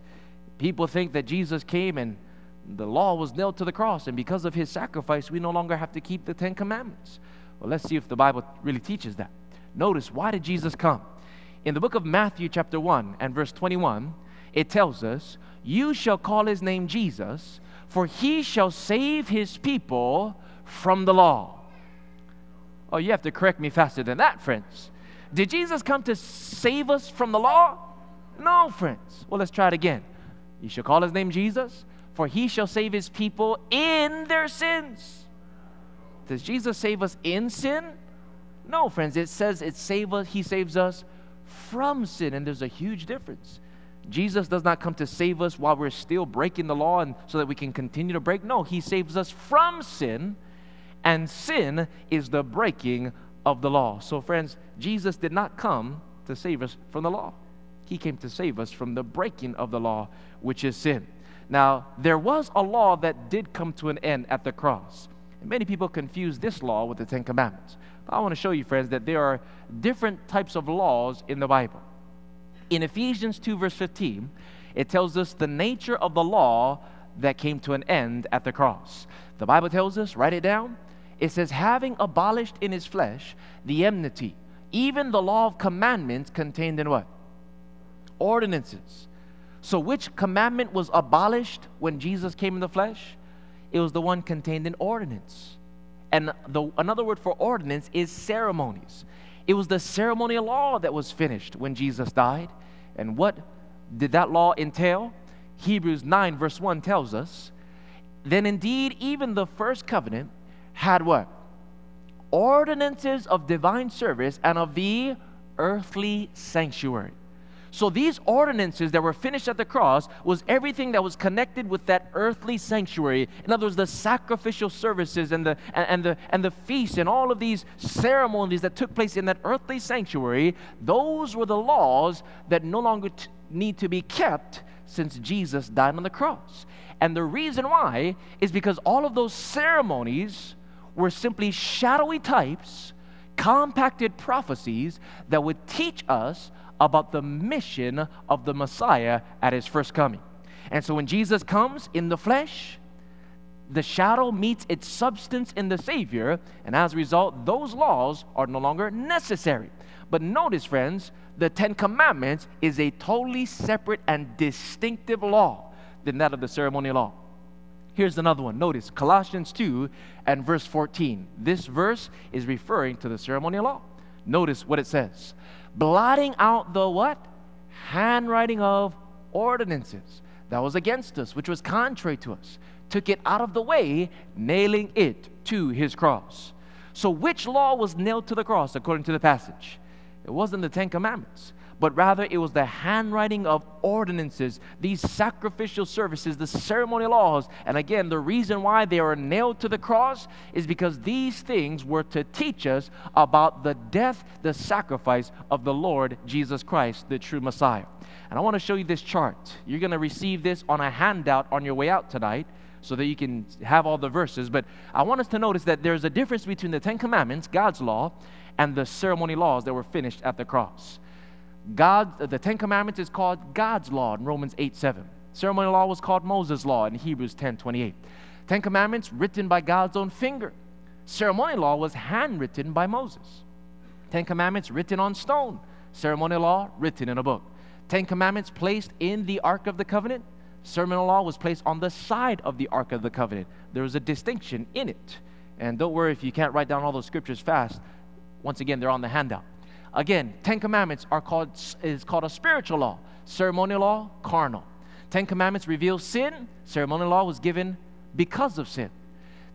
People think that Jesus came and the law was nailed to the cross, and because of his sacrifice, we no longer have to keep the Ten Commandments. Well, let's see if the Bible really teaches that. Notice, why did Jesus come? In the book of Matthew, chapter 1 and verse 21, it tells us, You shall call his name Jesus, for he shall save his people from the law. Oh, you have to correct me faster than that, friends. Did Jesus come to save us from the law? No, friends. Well, let's try it again. You shall call his name Jesus, for he shall save his people in their sins. Does Jesus save us in sin? No, friends. It says it save us, He saves us from sin, and there's a huge difference. Jesus does not come to save us while we're still breaking the law and so that we can continue to break. No, He saves us from sin, and sin is the breaking of the law. So, friends, Jesus did not come to save us from the law. He came to save us from the breaking of the law, which is sin. Now, there was a law that did come to an end at the cross. And many people confuse this law with the Ten Commandments. But I want to show you, friends, that there are different types of laws in the Bible. In Ephesians 2, verse 15, it tells us the nature of the law that came to an end at the cross. The Bible tells us, write it down. It says, having abolished in his flesh the enmity, even the law of commandments contained in what? Ordinances. So, which commandment was abolished when Jesus came in the flesh? It was the one contained in ordinance. And the, another word for ordinance is ceremonies. It was the ceremonial law that was finished when Jesus died. And what did that law entail? Hebrews 9, verse 1 tells us, Then indeed, even the first covenant had what? Ordinances of divine service and of the earthly sanctuary. So these ordinances that were finished at the cross was everything that was connected with that earthly sanctuary. In other words, the sacrificial services and the and, and the and the feasts and all of these ceremonies that took place in that earthly sanctuary, those were the laws that no longer t- need to be kept since Jesus died on the cross. And the reason why is because all of those ceremonies were simply shadowy types, compacted prophecies that would teach us about the mission of the Messiah at his first coming. And so when Jesus comes in the flesh, the shadow meets its substance in the Savior, and as a result, those laws are no longer necessary. But notice, friends, the Ten Commandments is a totally separate and distinctive law than that of the ceremonial law. Here's another one. Notice Colossians 2 and verse 14. This verse is referring to the ceremonial law. Notice what it says blotting out the what? Handwriting of ordinances that was against us, which was contrary to us, took it out of the way, nailing it to his cross. So, which law was nailed to the cross according to the passage? It wasn't the Ten Commandments but rather it was the handwriting of ordinances, these sacrificial services, the ceremonial laws. And again, the reason why they are nailed to the cross is because these things were to teach us about the death, the sacrifice of the Lord Jesus Christ, the true Messiah. And I want to show you this chart. You're going to receive this on a handout on your way out tonight so that you can have all the verses. But I want us to notice that there's a difference between the Ten Commandments, God's law, and the ceremony laws that were finished at the cross. God, uh, the Ten Commandments is called God's law in Romans 8 7. Ceremonial law was called Moses' law in Hebrews 10 28. Ten Commandments written by God's own finger. Ceremonial law was handwritten by Moses. Ten Commandments written on stone. Ceremonial law written in a book. Ten Commandments placed in the Ark of the Covenant. Ceremonial law was placed on the side of the Ark of the Covenant. There was a distinction in it. And don't worry if you can't write down all those scriptures fast. Once again, they're on the handout. Again, Ten Commandments are called is called a spiritual law. Ceremonial law, carnal. Ten Commandments reveal sin. Ceremonial law was given because of sin.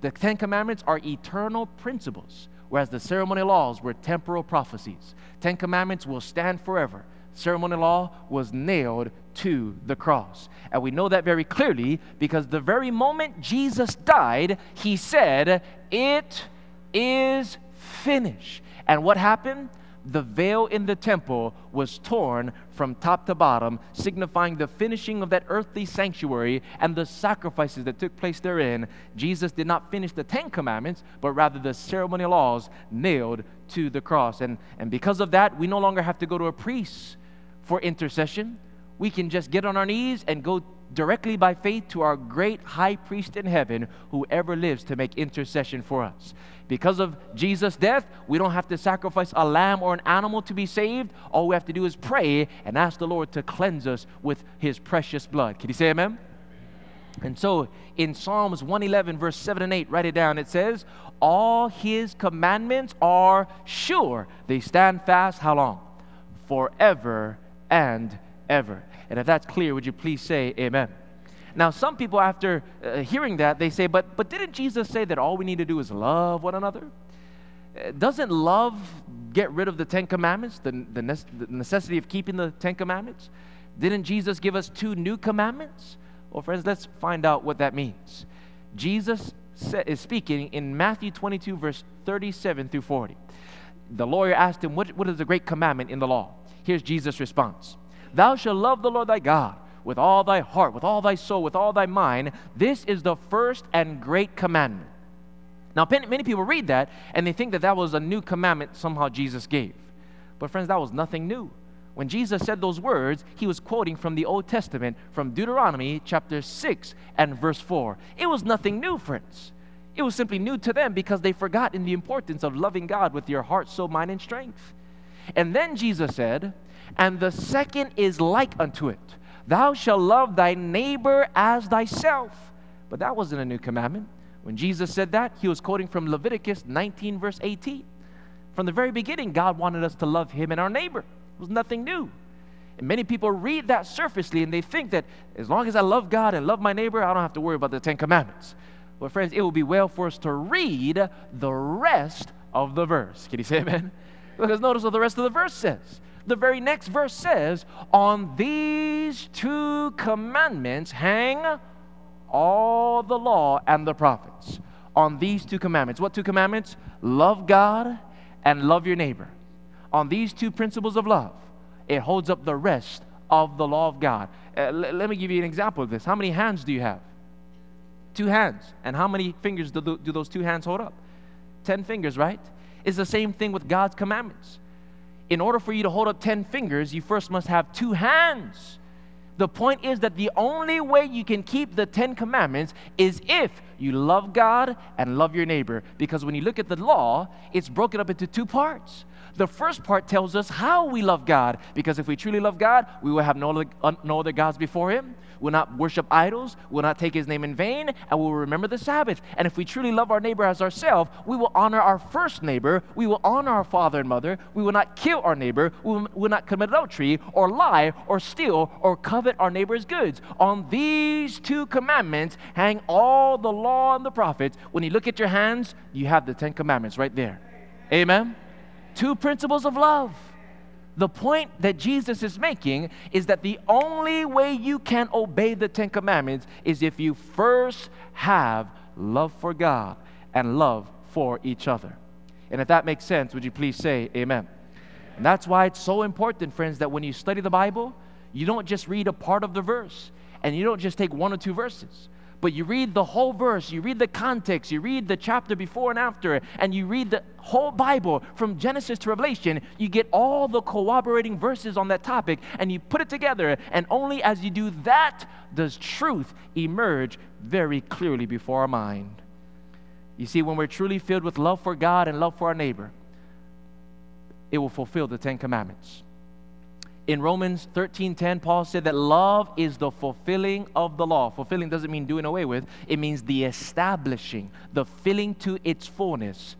The Ten Commandments are eternal principles, whereas the ceremonial laws were temporal prophecies. Ten Commandments will stand forever. Ceremonial law was nailed to the cross. And we know that very clearly because the very moment Jesus died, he said, It is finished. And what happened? The veil in the temple was torn from top to bottom, signifying the finishing of that earthly sanctuary and the sacrifices that took place therein. Jesus did not finish the Ten Commandments, but rather the ceremonial laws nailed to the cross. And, and because of that, we no longer have to go to a priest for intercession. We can just get on our knees and go directly by faith to our great high priest in heaven who ever lives to make intercession for us. Because of Jesus' death, we don't have to sacrifice a lamb or an animal to be saved. All we have to do is pray and ask the Lord to cleanse us with his precious blood. Can you say amen? And so in Psalms 111, verse 7 and 8, write it down. It says, All his commandments are sure. They stand fast how long? Forever and ever. And if that's clear, would you please say amen? Now, some people, after uh, hearing that, they say, but, but didn't Jesus say that all we need to do is love one another? Uh, doesn't love get rid of the Ten Commandments, the, the, the necessity of keeping the Ten Commandments? Didn't Jesus give us two new commandments? Well, friends, let's find out what that means. Jesus is speaking in Matthew 22, verse 37 through 40. The lawyer asked him, What, what is the great commandment in the law? Here's Jesus' response Thou shalt love the Lord thy God with all thy heart, with all thy soul, with all thy mind. This is the first and great commandment. Now, many people read that and they think that that was a new commandment somehow Jesus gave. But, friends, that was nothing new. When Jesus said those words, he was quoting from the Old Testament, from Deuteronomy chapter 6 and verse 4. It was nothing new, friends. It was simply new to them because they forgot in the importance of loving God with your heart, soul, mind, and strength. And then Jesus said, And the second is like unto it Thou shalt love thy neighbor as thyself. But that wasn't a new commandment. When Jesus said that, he was quoting from Leviticus 19, verse 18. From the very beginning, God wanted us to love him and our neighbor. It was nothing new. And many people read that surfacely and they think that as long as I love God and love my neighbor, I don't have to worry about the Ten Commandments. Well, friends, it will be well for us to read the rest of the verse. Can you say amen? *laughs* Because notice what the rest of the verse says. The very next verse says, On these two commandments hang all the law and the prophets. On these two commandments. What two commandments? Love God and love your neighbor. On these two principles of love, it holds up the rest of the law of God. Uh, l- let me give you an example of this. How many hands do you have? Two hands. And how many fingers do, do those two hands hold up? Ten fingers, right? It's the same thing with God's commandments. In order for you to hold up ten fingers, you first must have two hands. The point is that the only way you can keep the Ten Commandments is if you love God and love your neighbor. Because when you look at the law, it's broken up into two parts. The first part tells us how we love God, because if we truly love God, we will have no other, uh, no other gods before Him. We'll not worship idols. We'll not take His name in vain, and we'll remember the Sabbath. And if we truly love our neighbor as ourselves, we will honor our first neighbor. We will honor our father and mother. We will not kill our neighbor. We will, will not commit adultery, or lie, or steal, or covet our neighbor's goods. On these two commandments hang all the law and the prophets. When you look at your hands, you have the Ten Commandments right there. Amen. Two principles of love. The point that Jesus is making is that the only way you can obey the Ten Commandments is if you first have love for God and love for each other. And if that makes sense, would you please say amen? And that's why it's so important, friends, that when you study the Bible, you don't just read a part of the verse and you don't just take one or two verses but you read the whole verse, you read the context, you read the chapter before and after, and you read the whole Bible from Genesis to Revelation, you get all the corroborating verses on that topic and you put it together. And only as you do that does truth emerge very clearly before our mind. You see, when we're truly filled with love for God and love for our neighbor, it will fulfill the Ten Commandments. In Romans 13:10, Paul said that love is the fulfilling of the law. Fulfilling doesn't mean doing away with, it means the establishing, the filling to its fullness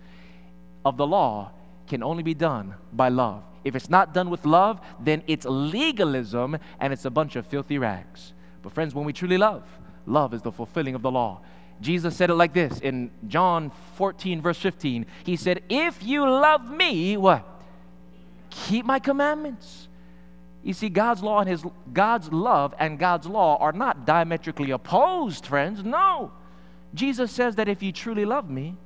of the law can only be done by love. If it's not done with love, then it's legalism and it's a bunch of filthy rags. But friends, when we truly love, love is the fulfilling of the law. Jesus said it like this in John 14, verse 15. He said, If you love me, what? Keep my commandments. You see, God's law and his God's love and God's law are not diametrically opposed, friends. No. Jesus says that if you truly love me,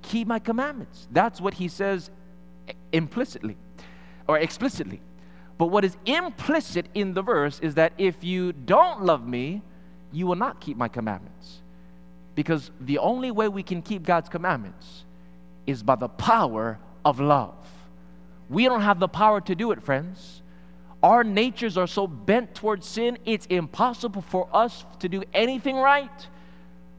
keep my commandments. That's what he says implicitly or explicitly. But what is implicit in the verse is that if you don't love me, you will not keep my commandments. Because the only way we can keep God's commandments is by the power of love. We don't have the power to do it, friends. Our natures are so bent towards sin, it's impossible for us to do anything right.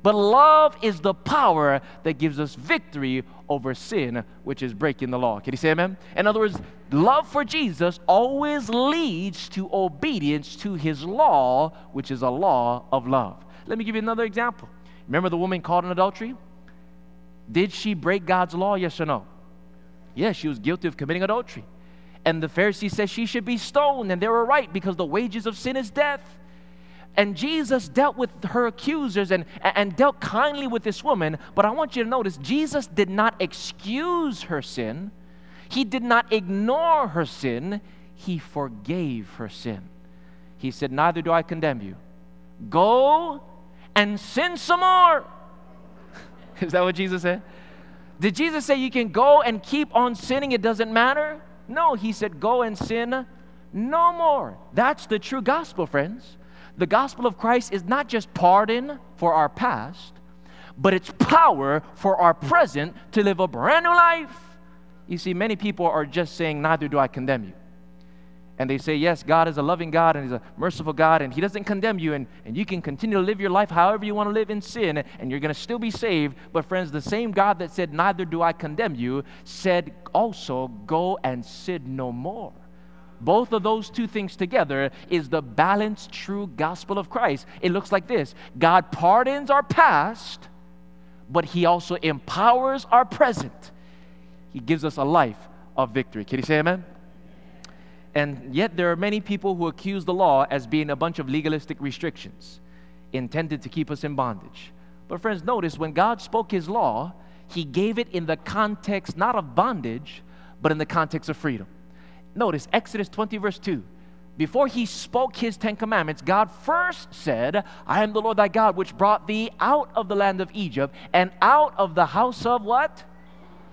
But love is the power that gives us victory over sin, which is breaking the law. Can you say amen? In other words, love for Jesus always leads to obedience to his law, which is a law of love. Let me give you another example. Remember the woman caught in adultery? Did she break God's law? Yes or no? Yes, she was guilty of committing adultery. And the Pharisee says she should be stoned, and they were right because the wages of sin is death. And Jesus dealt with her accusers and, and dealt kindly with this woman. But I want you to notice Jesus did not excuse her sin, He did not ignore her sin, He forgave her sin. He said, Neither do I condemn you. Go and sin some more. *laughs* Is that what Jesus said? Did Jesus say you can go and keep on sinning? It doesn't matter? No, he said, go and sin no more. That's the true gospel, friends. The gospel of Christ is not just pardon for our past, but it's power for our present to live a brand new life. You see, many people are just saying, Neither do I condemn you and they say, Yes, God is a loving God and He's a merciful God and He doesn't condemn you, and, and you can continue to live your life however you want to live in sin, and you're going to still be saved. But, friends, the same God that said, Neither do I condemn you, said also, Go and sin no more. Both of those two things together is the balanced, true gospel of Christ. It looks like this God pardons our past, but He also empowers our present. He gives us a life of victory. Can you say amen? And yet, there are many people who accuse the law as being a bunch of legalistic restrictions intended to keep us in bondage. But, friends, notice when God spoke His law, He gave it in the context not of bondage, but in the context of freedom. Notice Exodus 20, verse 2. Before He spoke His Ten Commandments, God first said, I am the Lord thy God, which brought thee out of the land of Egypt and out of the house of what?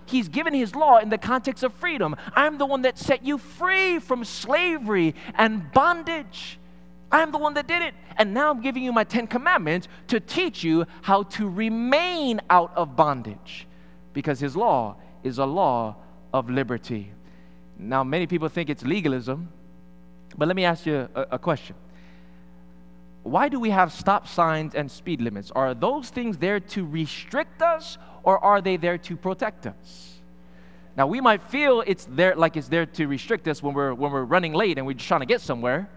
He's given his law in the context of freedom. I'm the one that set you free from slavery and bondage. I'm the one that did it. And now I'm giving you my 10 commandments to teach you how to remain out of bondage because his law is a law of liberty. Now, many people think it's legalism, but let me ask you a, a question. Why do we have stop signs and speed limits? Are those things there to restrict us or are they there to protect us? Now we might feel it's there like it's there to restrict us when we're when we're running late and we're trying to get somewhere.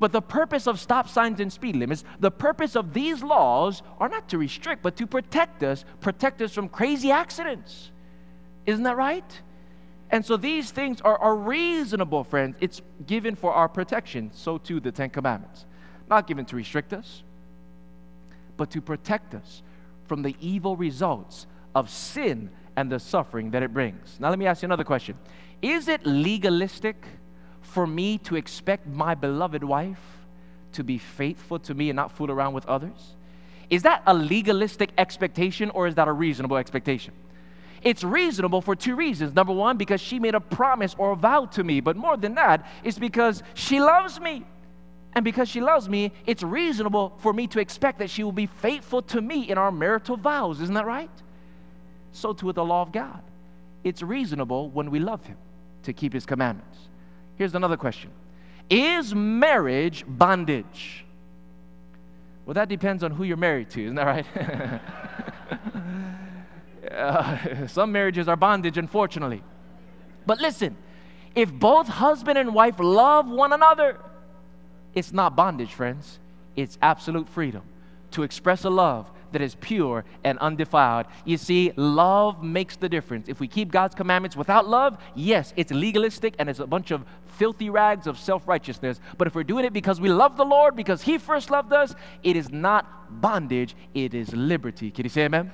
But the purpose of stop signs and speed limits, the purpose of these laws are not to restrict, but to protect us, protect us from crazy accidents. Isn't that right? And so these things are, are reasonable, friends. It's given for our protection. So too the Ten Commandments. Not given to restrict us, but to protect us from the evil results of sin and the suffering that it brings. Now, let me ask you another question Is it legalistic for me to expect my beloved wife to be faithful to me and not fool around with others? Is that a legalistic expectation or is that a reasonable expectation? It's reasonable for two reasons. Number one, because she made a promise or a vow to me, but more than that, it's because she loves me. And because she loves me, it's reasonable for me to expect that she will be faithful to me in our marital vows. Isn't that right? So too with the law of God. It's reasonable when we love Him to keep His commandments. Here's another question Is marriage bondage? Well, that depends on who you're married to, isn't that right? *laughs* uh, some marriages are bondage, unfortunately. But listen, if both husband and wife love one another, it's not bondage, friends. It's absolute freedom to express a love that is pure and undefiled. You see, love makes the difference. If we keep God's commandments without love, yes, it's legalistic and it's a bunch of filthy rags of self righteousness. But if we're doing it because we love the Lord, because He first loved us, it is not bondage, it is liberty. Can you say amen?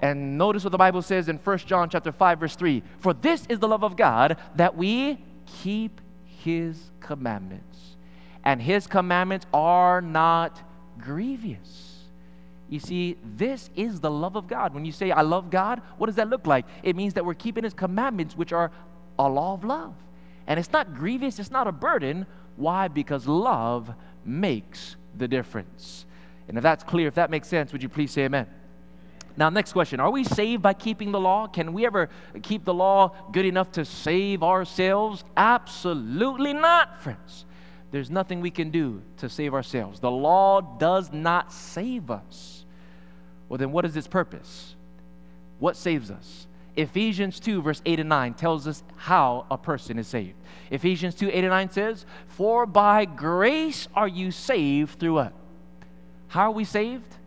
And notice what the Bible says in 1 John chapter 5 verse 3. For this is the love of God that we keep his commandments and his commandments are not grievous. You see, this is the love of God. When you say, I love God, what does that look like? It means that we're keeping his commandments, which are a law of love. And it's not grievous, it's not a burden. Why? Because love makes the difference. And if that's clear, if that makes sense, would you please say amen? Now, next question Are we saved by keeping the law? Can we ever keep the law good enough to save ourselves? Absolutely not, friends. There's nothing we can do to save ourselves. The law does not save us. Well, then what is its purpose? What saves us? Ephesians 2, verse 8 and 9 tells us how a person is saved. Ephesians 2, 8 and 9 says, For by grace are you saved through what? How are we saved?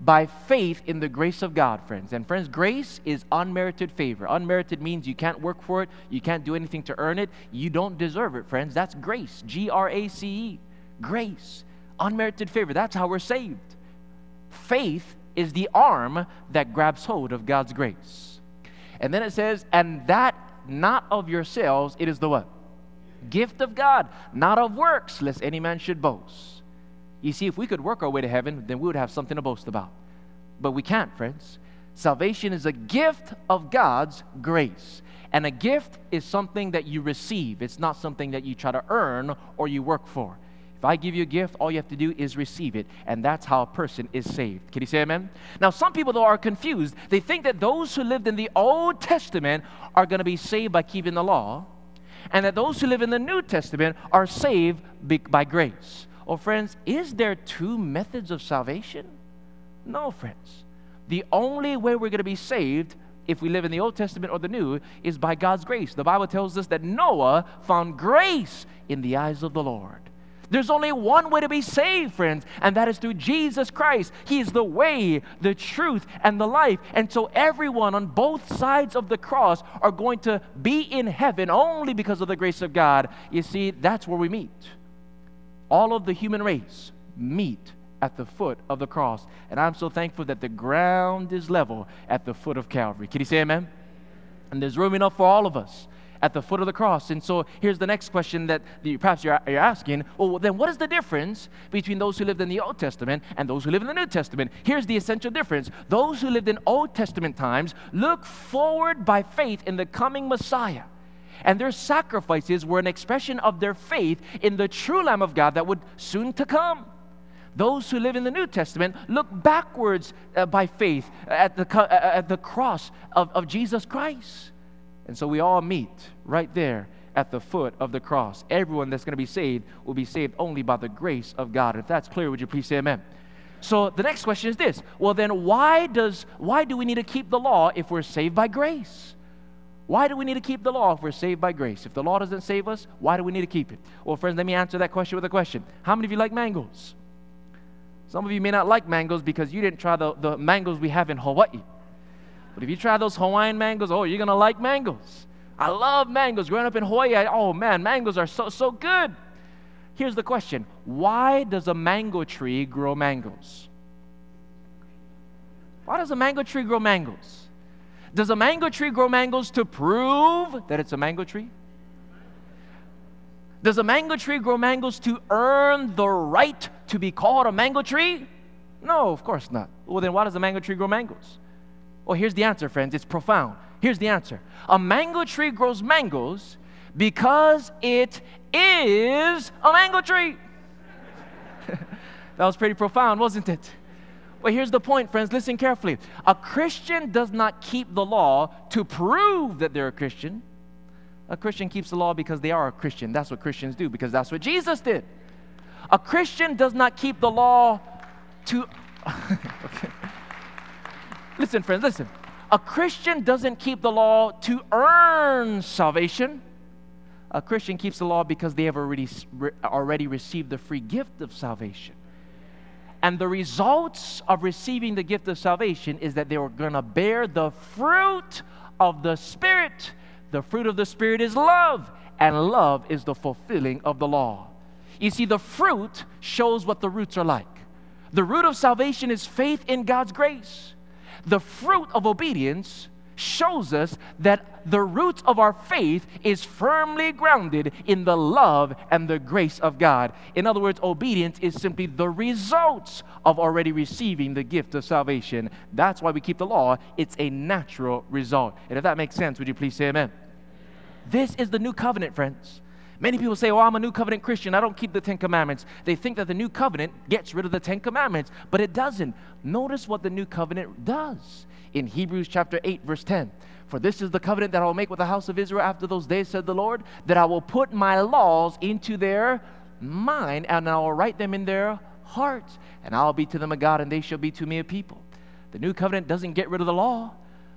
By faith in the grace of God, friends. And friends, grace is unmerited favor. Unmerited means you can't work for it, you can't do anything to earn it, you don't deserve it, friends. That's grace. G R A C E. Grace. Unmerited favor. That's how we're saved. Faith is the arm that grabs hold of God's grace. And then it says, and that not of yourselves, it is the what? Gift of God, not of works, lest any man should boast. You see, if we could work our way to heaven, then we would have something to boast about. But we can't, friends. Salvation is a gift of God's grace. And a gift is something that you receive, it's not something that you try to earn or you work for. If I give you a gift, all you have to do is receive it, and that's how a person is saved. Can you say amen? Now, some people, though, are confused. They think that those who lived in the Old Testament are going to be saved by keeping the law, and that those who live in the New Testament are saved by grace. Oh, friends, is there two methods of salvation? No, friends. The only way we're going to be saved if we live in the Old Testament or the New is by God's grace. The Bible tells us that Noah found grace in the eyes of the Lord. There's only one way to be saved, friends, and that is through Jesus Christ. He is the way, the truth, and the life. And so everyone on both sides of the cross are going to be in heaven only because of the grace of God. You see, that's where we meet. All of the human race meet at the foot of the cross. And I'm so thankful that the ground is level at the foot of Calvary. Can you say amen? And there's room enough for all of us at the foot of the cross. And so here's the next question that perhaps you're, you're asking well, then what is the difference between those who lived in the Old Testament and those who live in the New Testament? Here's the essential difference those who lived in Old Testament times look forward by faith in the coming Messiah. And their sacrifices were an expression of their faith in the true Lamb of God that would soon to come. Those who live in the New Testament look backwards uh, by faith at the, uh, at the cross of, of Jesus Christ. And so we all meet right there at the foot of the cross. Everyone that's going to be saved will be saved only by the grace of God. If that's clear, would you please say amen? So the next question is this. Well then why does why do we need to keep the law if we're saved by grace? Why do we need to keep the law if we're saved by grace? If the law doesn't save us, why do we need to keep it? Well, friends, let me answer that question with a question. How many of you like mangoes? Some of you may not like mangoes because you didn't try the, the mangoes we have in Hawaii. But if you try those Hawaiian mangoes, oh, you're going to like mangoes. I love mangoes. Growing up in Hawaii, I, oh man, mangoes are so, so good. Here's the question Why does a mango tree grow mangoes? Why does a mango tree grow mangoes? Does a mango tree grow mangoes to prove that it's a mango tree? Does a mango tree grow mangoes to earn the right to be called a mango tree? No, of course not. Well, then why does a mango tree grow mangoes? Well, here's the answer, friends. It's profound. Here's the answer A mango tree grows mangoes because it is a mango tree. *laughs* that was pretty profound, wasn't it? But here's the point, friends. Listen carefully. A Christian does not keep the law to prove that they're a Christian. A Christian keeps the law because they are a Christian. That's what Christians do, because that's what Jesus did. A Christian does not keep the law to. *laughs* okay. Listen, friends, listen. A Christian doesn't keep the law to earn salvation. A Christian keeps the law because they have already, already received the free gift of salvation. And the results of receiving the gift of salvation is that they are going to bear the fruit of the Spirit. The fruit of the Spirit is love, and love is the fulfilling of the law. You see, the fruit shows what the roots are like. The root of salvation is faith in God's grace the fruit of obedience shows us that the root of our faith is firmly grounded in the love and the grace of God. In other words, obedience is simply the results of already receiving the gift of salvation. That's why we keep the law. It's a natural result. And if that makes sense, would you please say amen? This is the new covenant, friends. Many people say, Oh, I'm a new covenant Christian. I don't keep the Ten Commandments. They think that the new covenant gets rid of the Ten Commandments, but it doesn't. Notice what the new covenant does in Hebrews chapter 8, verse 10. For this is the covenant that I will make with the house of Israel after those days, said the Lord, that I will put my laws into their mind, and I will write them in their hearts, and I'll be to them a God, and they shall be to me a people. The new covenant doesn't get rid of the law,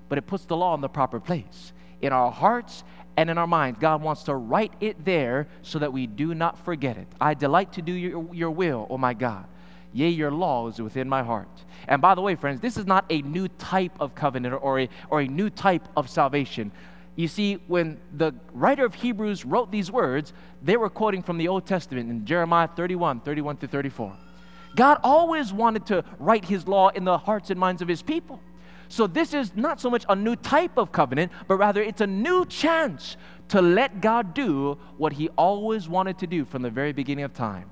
but it puts the law in the proper place in our hearts and in our minds. God wants to write it there so that we do not forget it. I delight to do your, your will, oh my God. Yea, your law is within my heart. And by the way, friends, this is not a new type of covenant or a, or a new type of salvation. You see, when the writer of Hebrews wrote these words, they were quoting from the Old Testament in Jeremiah 31, 31 to 34. God always wanted to write his law in the hearts and minds of his people. So this is not so much a new type of covenant, but rather it's a new chance to let God do what he always wanted to do from the very beginning of time.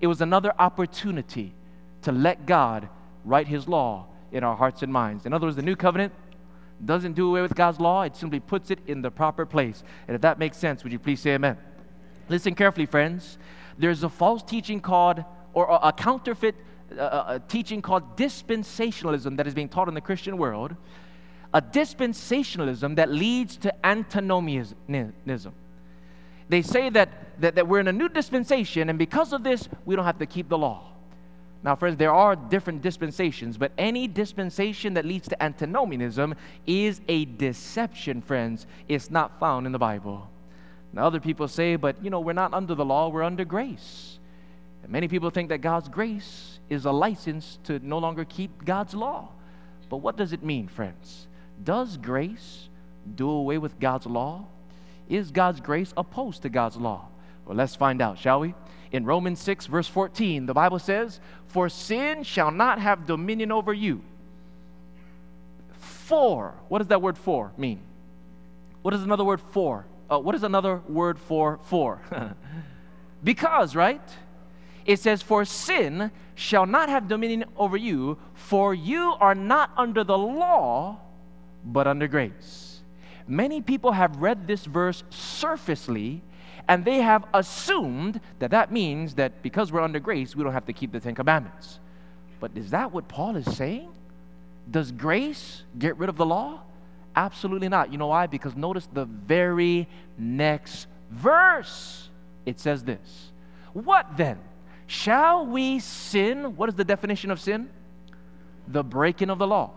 It was another opportunity to let God write his law in our hearts and minds. In other words, the new covenant doesn't do away with God's law, it simply puts it in the proper place. And if that makes sense, would you please say amen? Listen carefully, friends. There's a false teaching called, or a counterfeit uh, teaching called dispensationalism that is being taught in the Christian world. A dispensationalism that leads to antinomianism. They say that, that, that we're in a new dispensation, and because of this, we don't have to keep the law. Now, friends, there are different dispensations, but any dispensation that leads to antinomianism is a deception, friends. It's not found in the Bible. Now, other people say, but you know, we're not under the law, we're under grace. And many people think that God's grace is a license to no longer keep God's law. But what does it mean, friends? Does grace do away with God's law? Is God's grace opposed to God's law? Well, let's find out, shall we? In Romans 6, verse 14, the Bible says, For sin shall not have dominion over you. For, what does that word for mean? What is another word for? Uh, what is another word for for? *laughs* because, right? It says, For sin shall not have dominion over you, for you are not under the law, but under grace. Many people have read this verse surfacely and they have assumed that that means that because we're under grace, we don't have to keep the Ten Commandments. But is that what Paul is saying? Does grace get rid of the law? Absolutely not. You know why? Because notice the very next verse. It says this What then? Shall we sin? What is the definition of sin? The breaking of the law.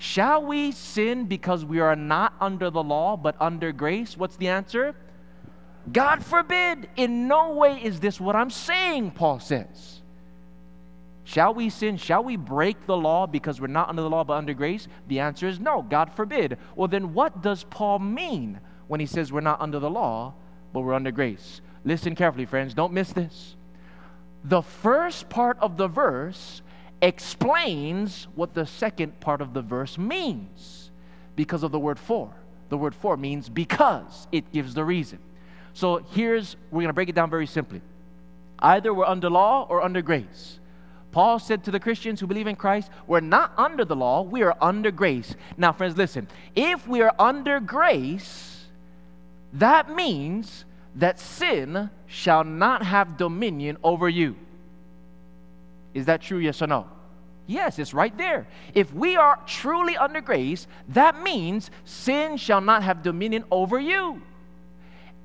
Shall we sin because we are not under the law but under grace? What's the answer? God forbid. In no way is this what I'm saying, Paul says. Shall we sin? Shall we break the law because we're not under the law but under grace? The answer is no, God forbid. Well, then what does Paul mean when he says we're not under the law but we're under grace? Listen carefully, friends. Don't miss this. The first part of the verse explains what the second part of the verse means because of the word for. The word for means because, it gives the reason. So here's, we're going to break it down very simply. Either we're under law or under grace. Paul said to the Christians who believe in Christ, we're not under the law, we are under grace. Now, friends, listen. If we are under grace, that means that sin shall not have dominion over you. Is that true, yes or no? Yes, it's right there. If we are truly under grace, that means sin shall not have dominion over you.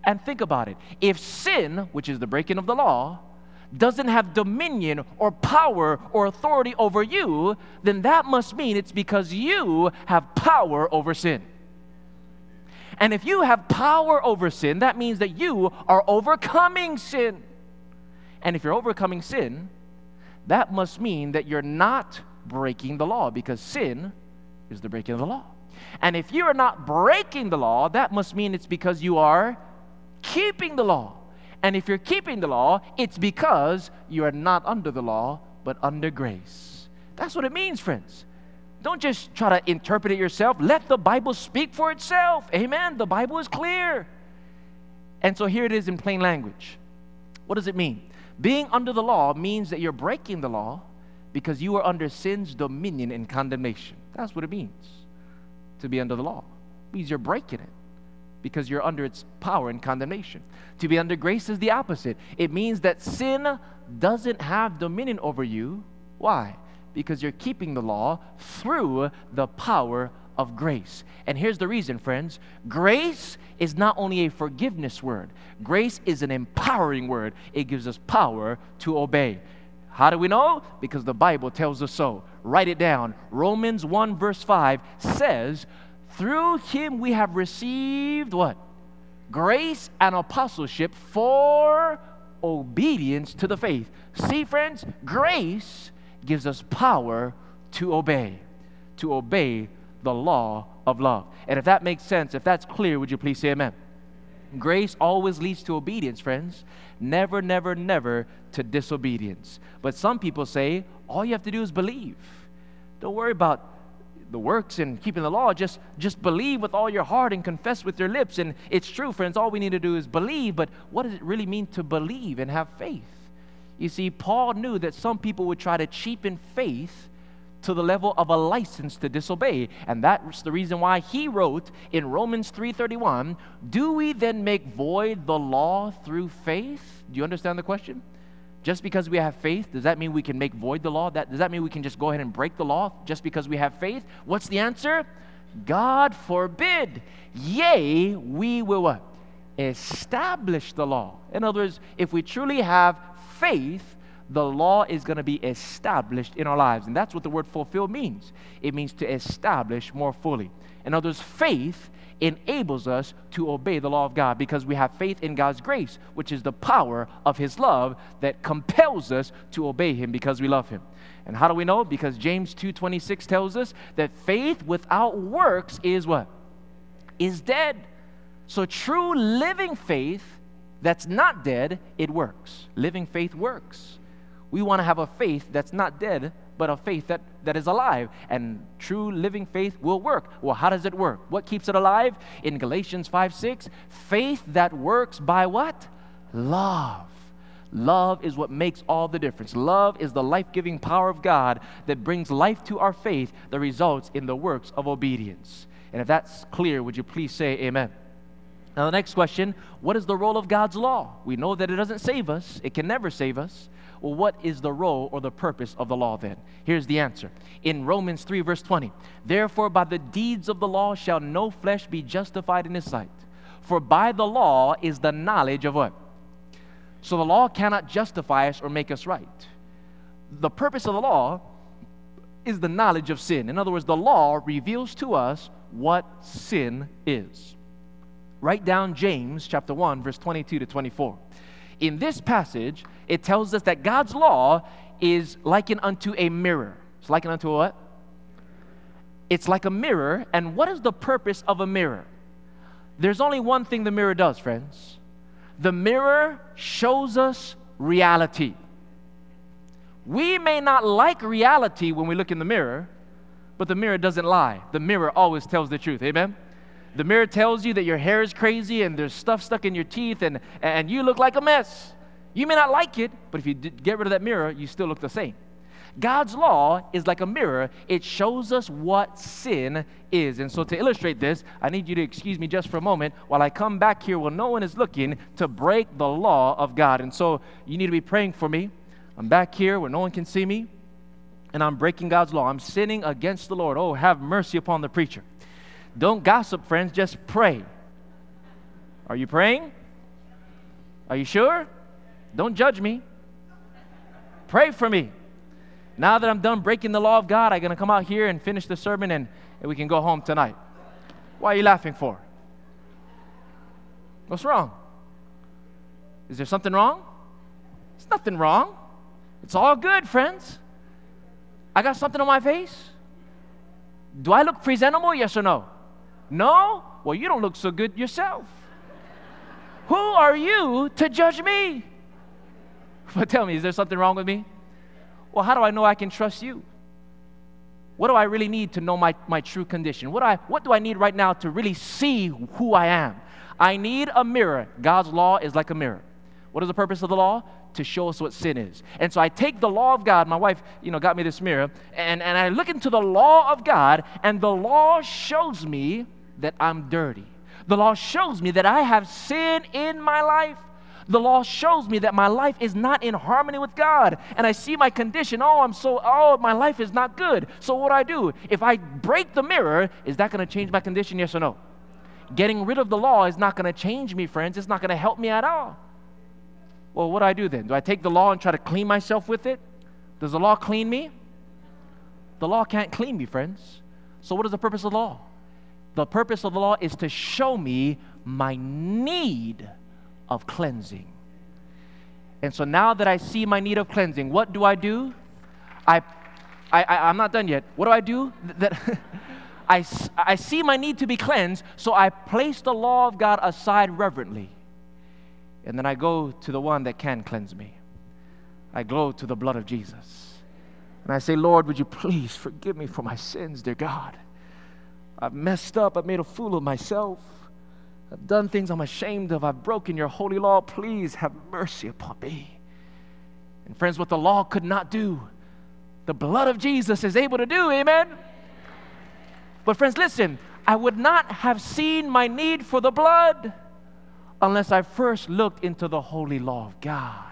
And think about it. If sin, which is the breaking of the law, doesn't have dominion or power or authority over you, then that must mean it's because you have power over sin. And if you have power over sin, that means that you are overcoming sin. And if you're overcoming sin, that must mean that you're not breaking the law because sin is the breaking of the law. And if you are not breaking the law, that must mean it's because you are keeping the law. And if you're keeping the law, it's because you are not under the law, but under grace. That's what it means, friends. Don't just try to interpret it yourself. Let the Bible speak for itself. Amen. The Bible is clear. And so here it is in plain language. What does it mean? Being under the law means that you're breaking the law because you are under sin's dominion and condemnation. That's what it means to be under the law. It means you're breaking it because you're under its power and condemnation. To be under grace is the opposite. It means that sin doesn't have dominion over you. Why? Because you're keeping the law through the power of grace. And here's the reason, friends grace is not only a forgiveness word, grace is an empowering word. It gives us power to obey. How do we know? Because the Bible tells us so. Write it down. Romans 1, verse 5 says, through him we have received what? Grace and apostleship for obedience to the faith. See, friends, grace gives us power to obey, to obey the law of love. And if that makes sense, if that's clear, would you please say amen? Grace always leads to obedience, friends. Never, never, never to disobedience. But some people say all you have to do is believe. Don't worry about the works and keeping the law. Just, just believe with all your heart and confess with your lips. And it's true, friends. All we need to do is believe. But what does it really mean to believe and have faith? You see, Paul knew that some people would try to cheapen faith to the level of a license to disobey. And that's the reason why he wrote in Romans 3:31, "Do we then make void the law through faith?" Do you understand the question? Just because we have faith, does that mean we can make void the law? That, does that mean we can just go ahead and break the law just because we have faith? What's the answer? God forbid. Yea, we will what? Establish the law. In other words, if we truly have faith, the law is going to be established in our lives. And that's what the word fulfill means it means to establish more fully. In other words, faith enables us to obey the law of God because we have faith in God's grace, which is the power of His love that compels us to obey Him because we love Him. And how do we know? Because James 2:26 tells us that faith without works is what? Is dead. So true living faith that's not dead, it works. Living faith works. We want to have a faith that's not dead, but a faith that, that is alive. And true living faith will work. Well, how does it work? What keeps it alive? In Galatians 5 6, faith that works by what? Love. Love is what makes all the difference. Love is the life giving power of God that brings life to our faith that results in the works of obedience. And if that's clear, would you please say amen? Now, the next question what is the role of God's law? We know that it doesn't save us, it can never save us. Well, what is the role or the purpose of the law then? Here's the answer. In Romans 3, verse 20, therefore by the deeds of the law shall no flesh be justified in his sight. For by the law is the knowledge of what? So the law cannot justify us or make us right. The purpose of the law is the knowledge of sin. In other words, the law reveals to us what sin is. Write down James chapter 1 verse 22 to 24. In this passage, it tells us that God's law is likened unto a mirror. It's likened unto what? It's like a mirror. And what is the purpose of a mirror? There's only one thing the mirror does, friends. The mirror shows us reality. We may not like reality when we look in the mirror, but the mirror doesn't lie. The mirror always tells the truth. Amen? The mirror tells you that your hair is crazy and there's stuff stuck in your teeth and, and you look like a mess. You may not like it, but if you get rid of that mirror, you still look the same. God's law is like a mirror, it shows us what sin is. And so, to illustrate this, I need you to excuse me just for a moment while I come back here where no one is looking to break the law of God. And so, you need to be praying for me. I'm back here where no one can see me, and I'm breaking God's law. I'm sinning against the Lord. Oh, have mercy upon the preacher. Don't gossip, friends, just pray. Are you praying? Are you sure? Don't judge me. Pray for me. Now that I'm done breaking the law of God, I'm going to come out here and finish the sermon and, and we can go home tonight. Why are you laughing for? What's wrong? Is there something wrong? It's nothing wrong. It's all good, friends. I got something on my face. Do I look presentable? Yes or no? No? Well, you don't look so good yourself. Who are you to judge me? *laughs* But tell me, is there something wrong with me? Well, how do I know I can trust you? What do I really need to know my, my true condition? What do, I, what do I need right now to really see who I am? I need a mirror. God's law is like a mirror. What is the purpose of the law? To show us what sin is. And so I take the law of God. My wife, you know, got me this mirror, and, and I look into the law of God, and the law shows me that I'm dirty. The law shows me that I have sin in my life. The law shows me that my life is not in harmony with God. And I see my condition. Oh, I'm so, oh, my life is not good. So what do I do? If I break the mirror, is that going to change my condition? Yes or no? Getting rid of the law is not going to change me, friends. It's not going to help me at all. Well, what do I do then? Do I take the law and try to clean myself with it? Does the law clean me? The law can't clean me, friends. So, what is the purpose of the law? The purpose of the law is to show me my need of cleansing. And so now that I see my need of cleansing, what do I do? I, I, I am not done yet. What do I do? *laughs* That I, I see my need to be cleansed, so I place the law of God aside reverently. And then I go to the one that can cleanse me. I go to the blood of Jesus. And I say, Lord, would you please forgive me for my sins, dear God? I've messed up. I've made a fool of myself. I've done things I'm ashamed of. I've broken your holy law. Please have mercy upon me. And friends, what the law could not do, the blood of Jesus is able to do. Amen. But, friends, listen, I would not have seen my need for the blood unless I first looked into the holy law of God.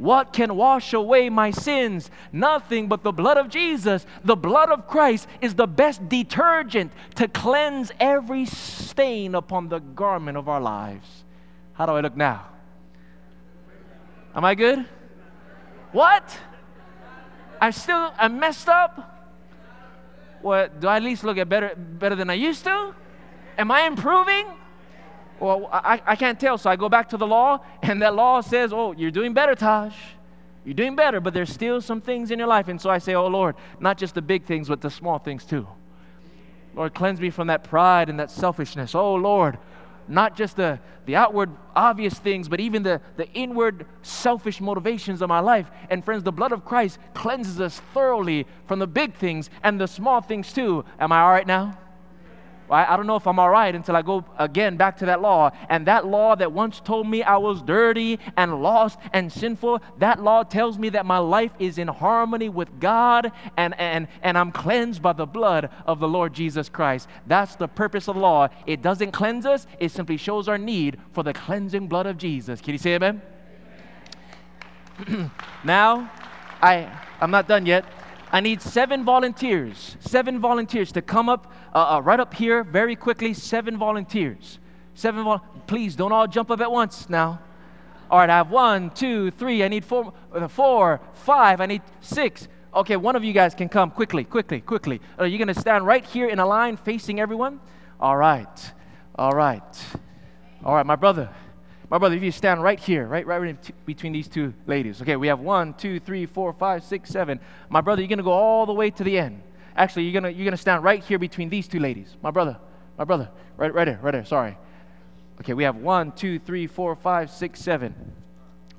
What can wash away my sins? Nothing but the blood of Jesus. The blood of Christ is the best detergent to cleanse every stain upon the garment of our lives. How do I look now? Am I good? What? I still I'm messed up? What do I at least look at better better than I used to? Am I improving? Well, I, I can't tell. So I go back to the law, and that law says, Oh, you're doing better, Taj. You're doing better, but there's still some things in your life. And so I say, Oh, Lord, not just the big things, but the small things too. Lord, cleanse me from that pride and that selfishness. Oh, Lord, not just the, the outward obvious things, but even the, the inward selfish motivations of my life. And friends, the blood of Christ cleanses us thoroughly from the big things and the small things too. Am I all right now? I, I don't know if I'm all right until I go again back to that law. And that law that once told me I was dirty and lost and sinful, that law tells me that my life is in harmony with God and, and, and I'm cleansed by the blood of the Lord Jesus Christ. That's the purpose of the law. It doesn't cleanse us, it simply shows our need for the cleansing blood of Jesus. Can you say amen? *clears throat* now, I, I'm not done yet. I need seven volunteers, seven volunteers to come up uh, uh, right up here very quickly. Seven volunteers. Seven vol- Please don't all jump up at once now. All right, I have one, two, three. I need four, uh, four, five. I need six. Okay, one of you guys can come quickly, quickly, quickly. Are you going to stand right here in a line facing everyone? All right, all right, all right, my brother. My brother, if you stand right here, right, right between these two ladies. Okay, we have one, two, three, four, five, six, seven. My brother, you're gonna go all the way to the end. Actually, you're gonna you're gonna stand right here between these two ladies. My brother, my brother, right, right there, right there. Sorry. Okay, we have one, two, three, four, five, six, seven.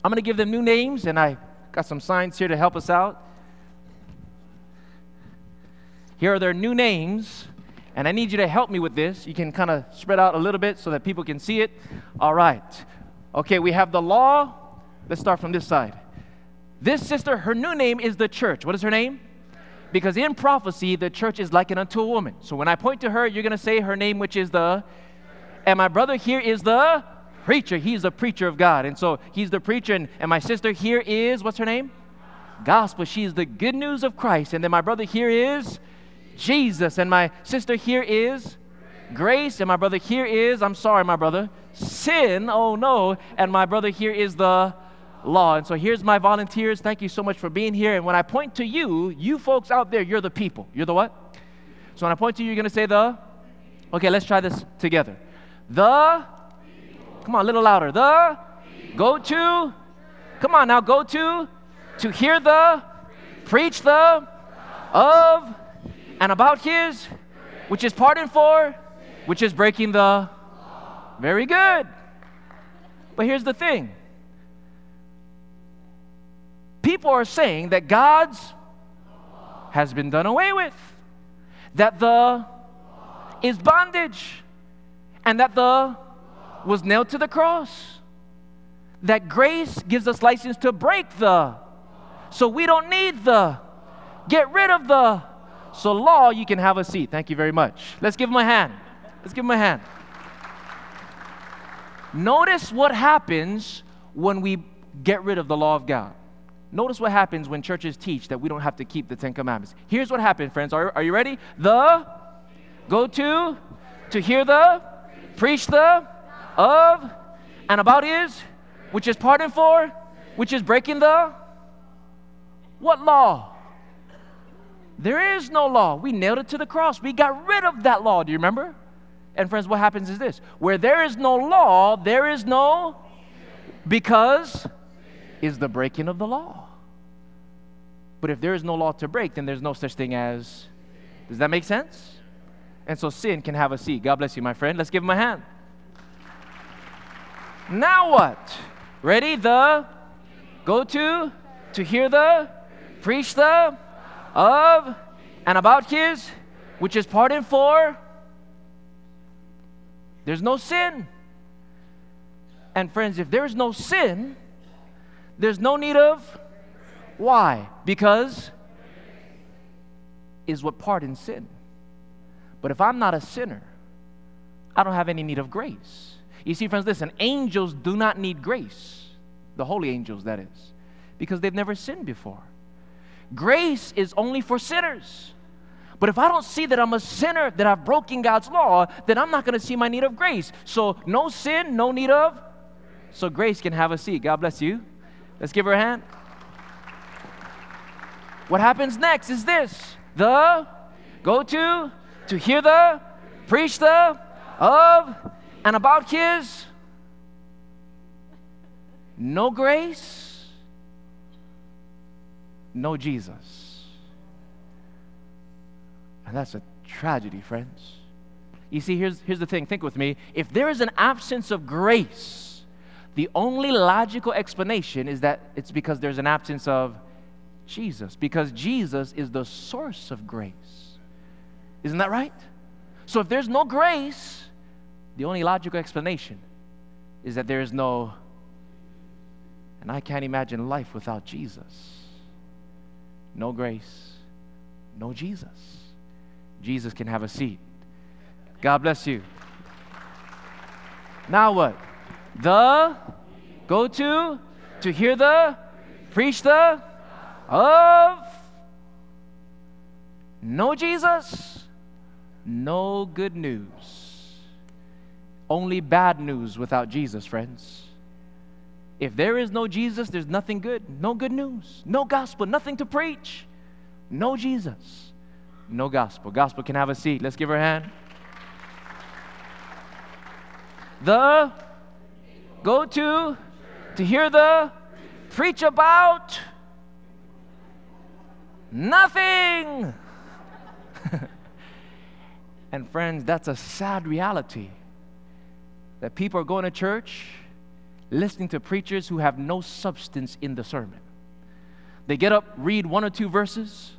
I'm gonna give them new names, and I got some signs here to help us out. Here are their new names. And I need you to help me with this. You can kind of spread out a little bit so that people can see it. All right. Okay, we have the law. Let's start from this side. This sister, her new name is the church. What is her name? Because in prophecy, the church is likened unto a woman. So when I point to her, you're going to say her name, which is the. And my brother here is the preacher. He's the preacher of God. And so he's the preacher. And, and my sister here is, what's her name? Gospel. She's the good news of Christ. And then my brother here is Jesus. And my sister here is grace. And my brother here is, I'm sorry, my brother, sin. Oh no. And my brother here is the law. And so here's my volunteers. Thank you so much for being here. And when I point to you, you folks out there, you're the people. You're the what? So when I point to you, you're going to say the. Okay, let's try this together. The. Come on, a little louder. The. Go to. Come on now, go to. To hear the. Preach the. Of. And about his. Which is pardon for. Which is breaking the very good. But here's the thing people are saying that God's has been done away with, that the is bondage, and that the was nailed to the cross. That grace gives us license to break the. So we don't need the. Get rid of the. So, law, you can have a seat. Thank you very much. Let's give him a hand. Let's give him a hand. Notice what happens when we get rid of the law of God. Notice what happens when churches teach that we don't have to keep the Ten Commandments. Here's what happened, friends. Are, are you ready? The, go to, to hear the, preach the, of, and about is, which is pardon for, which is breaking the, what law? There is no law. We nailed it to the cross. We got rid of that law. Do you remember? And friends, what happens is this where there is no law, there is no, because is the breaking of the law. But if there is no law to break, then there's no such thing as, does that make sense? And so sin can have a seat. God bless you, my friend. Let's give him a hand. Now what? Ready? The go to, to hear the, preach the, of, and about his, which is part pardon for. There's no sin. And friends, if there is no sin, there's no need of. Why? Because is what pardons sin. But if I'm not a sinner, I don't have any need of grace. You see, friends, listen, angels do not need grace, the holy angels, that is, because they've never sinned before. Grace is only for sinners. But if I don't see that I'm a sinner, that I've broken God's law, then I'm not going to see my need of grace. So, no sin, no need of. So, grace can have a seat. God bless you. Let's give her a hand. What happens next is this the go to, to hear the, preach the, of, and about his. No grace, no Jesus. And that's a tragedy, friends. You see, here's, here's the thing think with me. If there is an absence of grace, the only logical explanation is that it's because there's an absence of Jesus, because Jesus is the source of grace. Isn't that right? So if there's no grace, the only logical explanation is that there is no, and I can't imagine life without Jesus. No grace, no Jesus. Jesus can have a seat. God bless you. Now what? The go to to hear the preach the of no Jesus, no good news. Only bad news without Jesus, friends. If there is no Jesus, there's nothing good. No good news, no gospel, nothing to preach. No Jesus, no gospel. Gospel can have a seat. Let's give her a hand. The go to to hear the preach about nothing. *laughs* and friends, that's a sad reality that people are going to church listening to preachers who have no substance in the sermon. They get up, read one or two verses,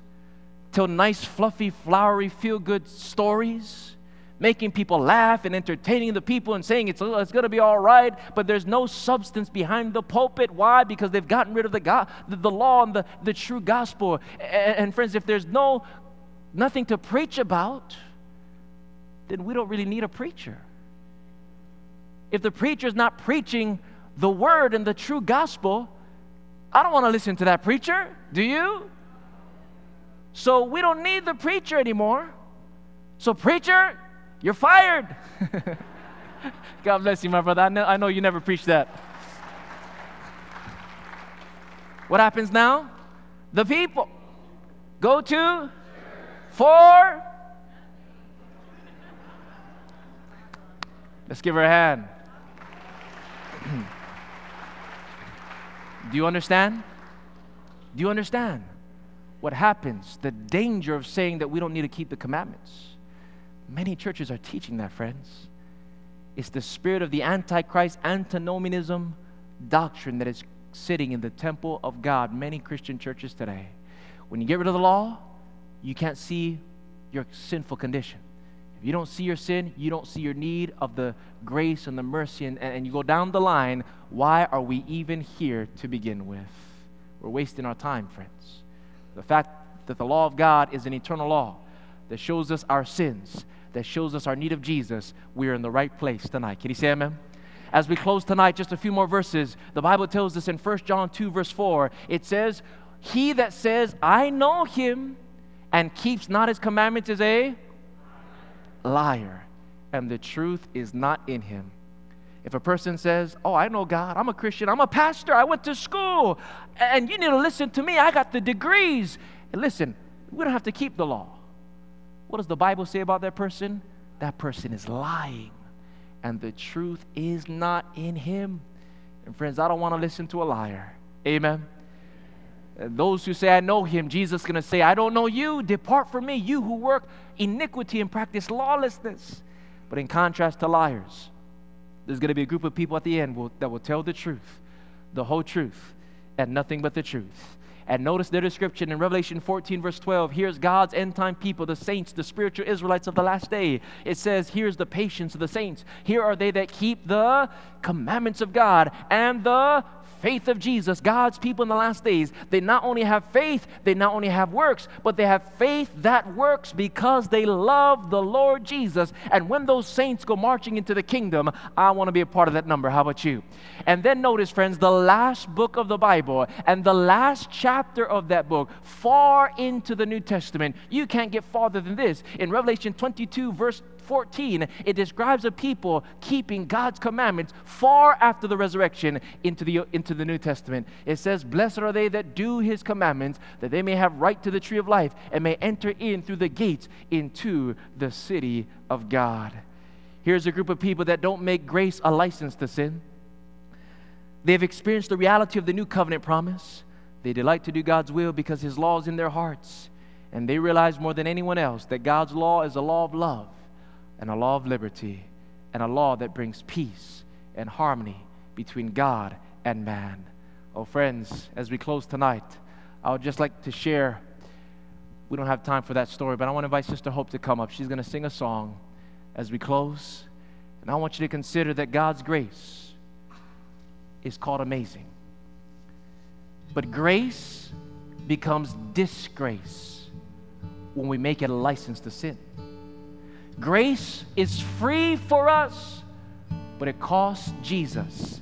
tell nice, fluffy, flowery, feel good stories, making people laugh and entertaining the people and saying it's, oh, it's going to be all right, but there's no substance behind the pulpit. Why? Because they've gotten rid of the, God, the, the law and the, the true gospel. And, and friends, if there's no nothing to preach about, then we don't really need a preacher if the preacher's not preaching the word and the true gospel, I don't want to listen to that preacher. Do you? So we don't need the preacher anymore. So, preacher, you're fired. *laughs* God bless you, my brother. I know, I know you never preached that. What happens now? The people go to for. Let's give her a hand. *clears throat* Do you understand? Do you understand what happens? The danger of saying that we don't need to keep the commandments. Many churches are teaching that, friends. It's the spirit of the Antichrist, antinomianism doctrine that is sitting in the temple of God, many Christian churches today. When you get rid of the law, you can't see your sinful condition. If you don't see your sin, you don't see your need of the grace and the mercy, and, and you go down the line, why are we even here to begin with? We're wasting our time, friends. The fact that the law of God is an eternal law that shows us our sins, that shows us our need of Jesus, we are in the right place tonight. Can you say amen? As we close tonight, just a few more verses. The Bible tells us in 1 John 2, verse 4, it says, He that says, I know him, and keeps not his commandments is a liar, and the truth is not in him. If a person says, Oh, I know God, I'm a Christian, I'm a pastor, I went to school, and you need to listen to me, I got the degrees. And listen, we don't have to keep the law. What does the Bible say about that person? That person is lying, and the truth is not in him. And friends, I don't want to listen to a liar. Amen. Uh, those who say, I know him, Jesus is going to say, I don't know you. Depart from me, you who work iniquity and practice lawlessness. But in contrast to liars, there's going to be a group of people at the end will, that will tell the truth, the whole truth, and nothing but the truth. And notice their description in Revelation 14, verse 12. Here's God's end time people, the saints, the spiritual Israelites of the last day. It says, Here's the patience of the saints. Here are they that keep the commandments of God and the faith of Jesus, God's people in the last days, they not only have faith, they not only have works, but they have faith that works because they love the Lord Jesus. And when those saints go marching into the kingdom, I want to be a part of that number. How about you? And then notice, friends, the last book of the Bible and the last chapter of that book, far into the New Testament. You can't get farther than this. In Revelation 22, verse 14, it describes a people keeping God's commandments far after the resurrection into the, into the New Testament. It says, Blessed are they that do his commandments, that they may have right to the tree of life and may enter in through the gates into the city of God. Here's a group of people that don't make grace a license to sin. They've experienced the reality of the new covenant promise. They delight to do God's will because his law is in their hearts. And they realize more than anyone else that God's law is a law of love and a law of liberty and a law that brings peace and harmony between God and man. Oh, friends, as we close tonight, I would just like to share. We don't have time for that story, but I want to invite Sister Hope to come up. She's going to sing a song as we close. And I want you to consider that God's grace is called amazing. But grace becomes disgrace when we make it a license to sin. Grace is free for us, but it cost Jesus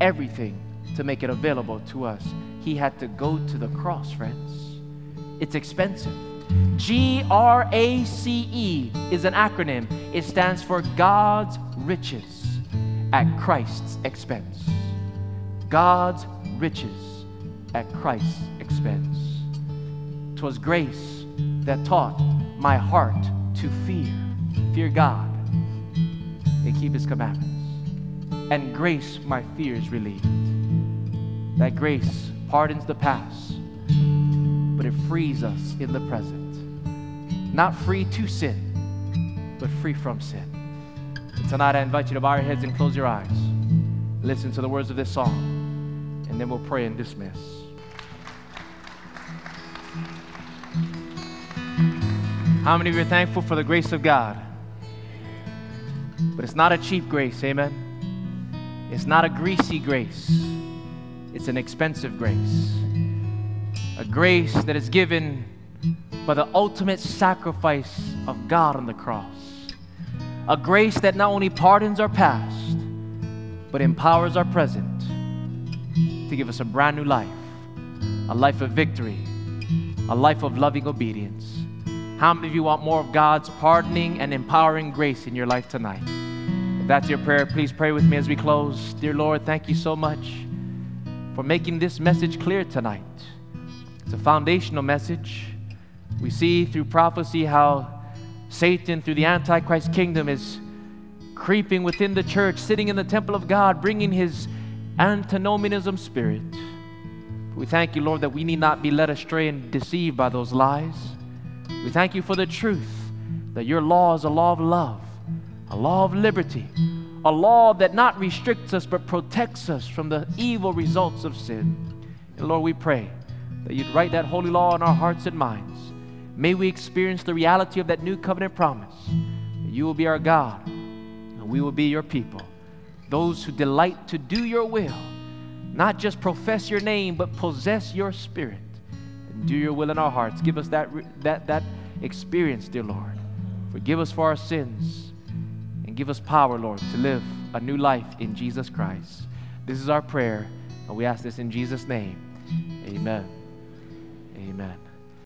everything to make it available to us. He had to go to the cross, friends. It's expensive. G R A C E is an acronym, it stands for God's riches at Christ's expense. God's riches at Christ's expense. 'Twas grace that taught my heart to fear fear God and keep his commandments. And grace, my fears relieved. That grace pardons the past, but it frees us in the present. Not free to sin, but free from sin. And tonight I invite you to bow your heads and close your eyes. Listen to the words of this song, and then we'll pray and dismiss. How many of you are thankful for the grace of God? But it's not a cheap grace, amen? It's not a greasy grace, it's an expensive grace. A grace that is given by the ultimate sacrifice of God on the cross. A grace that not only pardons our past, but empowers our present to give us a brand new life, a life of victory, a life of loving obedience. How many of you want more of God's pardoning and empowering grace in your life tonight? If that's your prayer, please pray with me as we close. Dear Lord, thank you so much for making this message clear tonight. It's a foundational message. We see through prophecy how Satan, through the Antichrist kingdom, is creeping within the church, sitting in the temple of God, bringing his antinomianism spirit. We thank you, Lord, that we need not be led astray and deceived by those lies. We thank you for the truth that your law is a law of love a law of liberty, a law that not restricts us but protects us from the evil results of sin. And Lord, we pray that you'd write that holy law in our hearts and minds. May we experience the reality of that new covenant promise that you will be our God and we will be your people, those who delight to do your will, not just profess your name, but possess your spirit and do your will in our hearts. Give us that, that, that experience, dear Lord. Forgive us for our sins and give us power, Lord, to live a new life in Jesus Christ. This is our prayer, and we ask this in Jesus' name. Amen. Amen.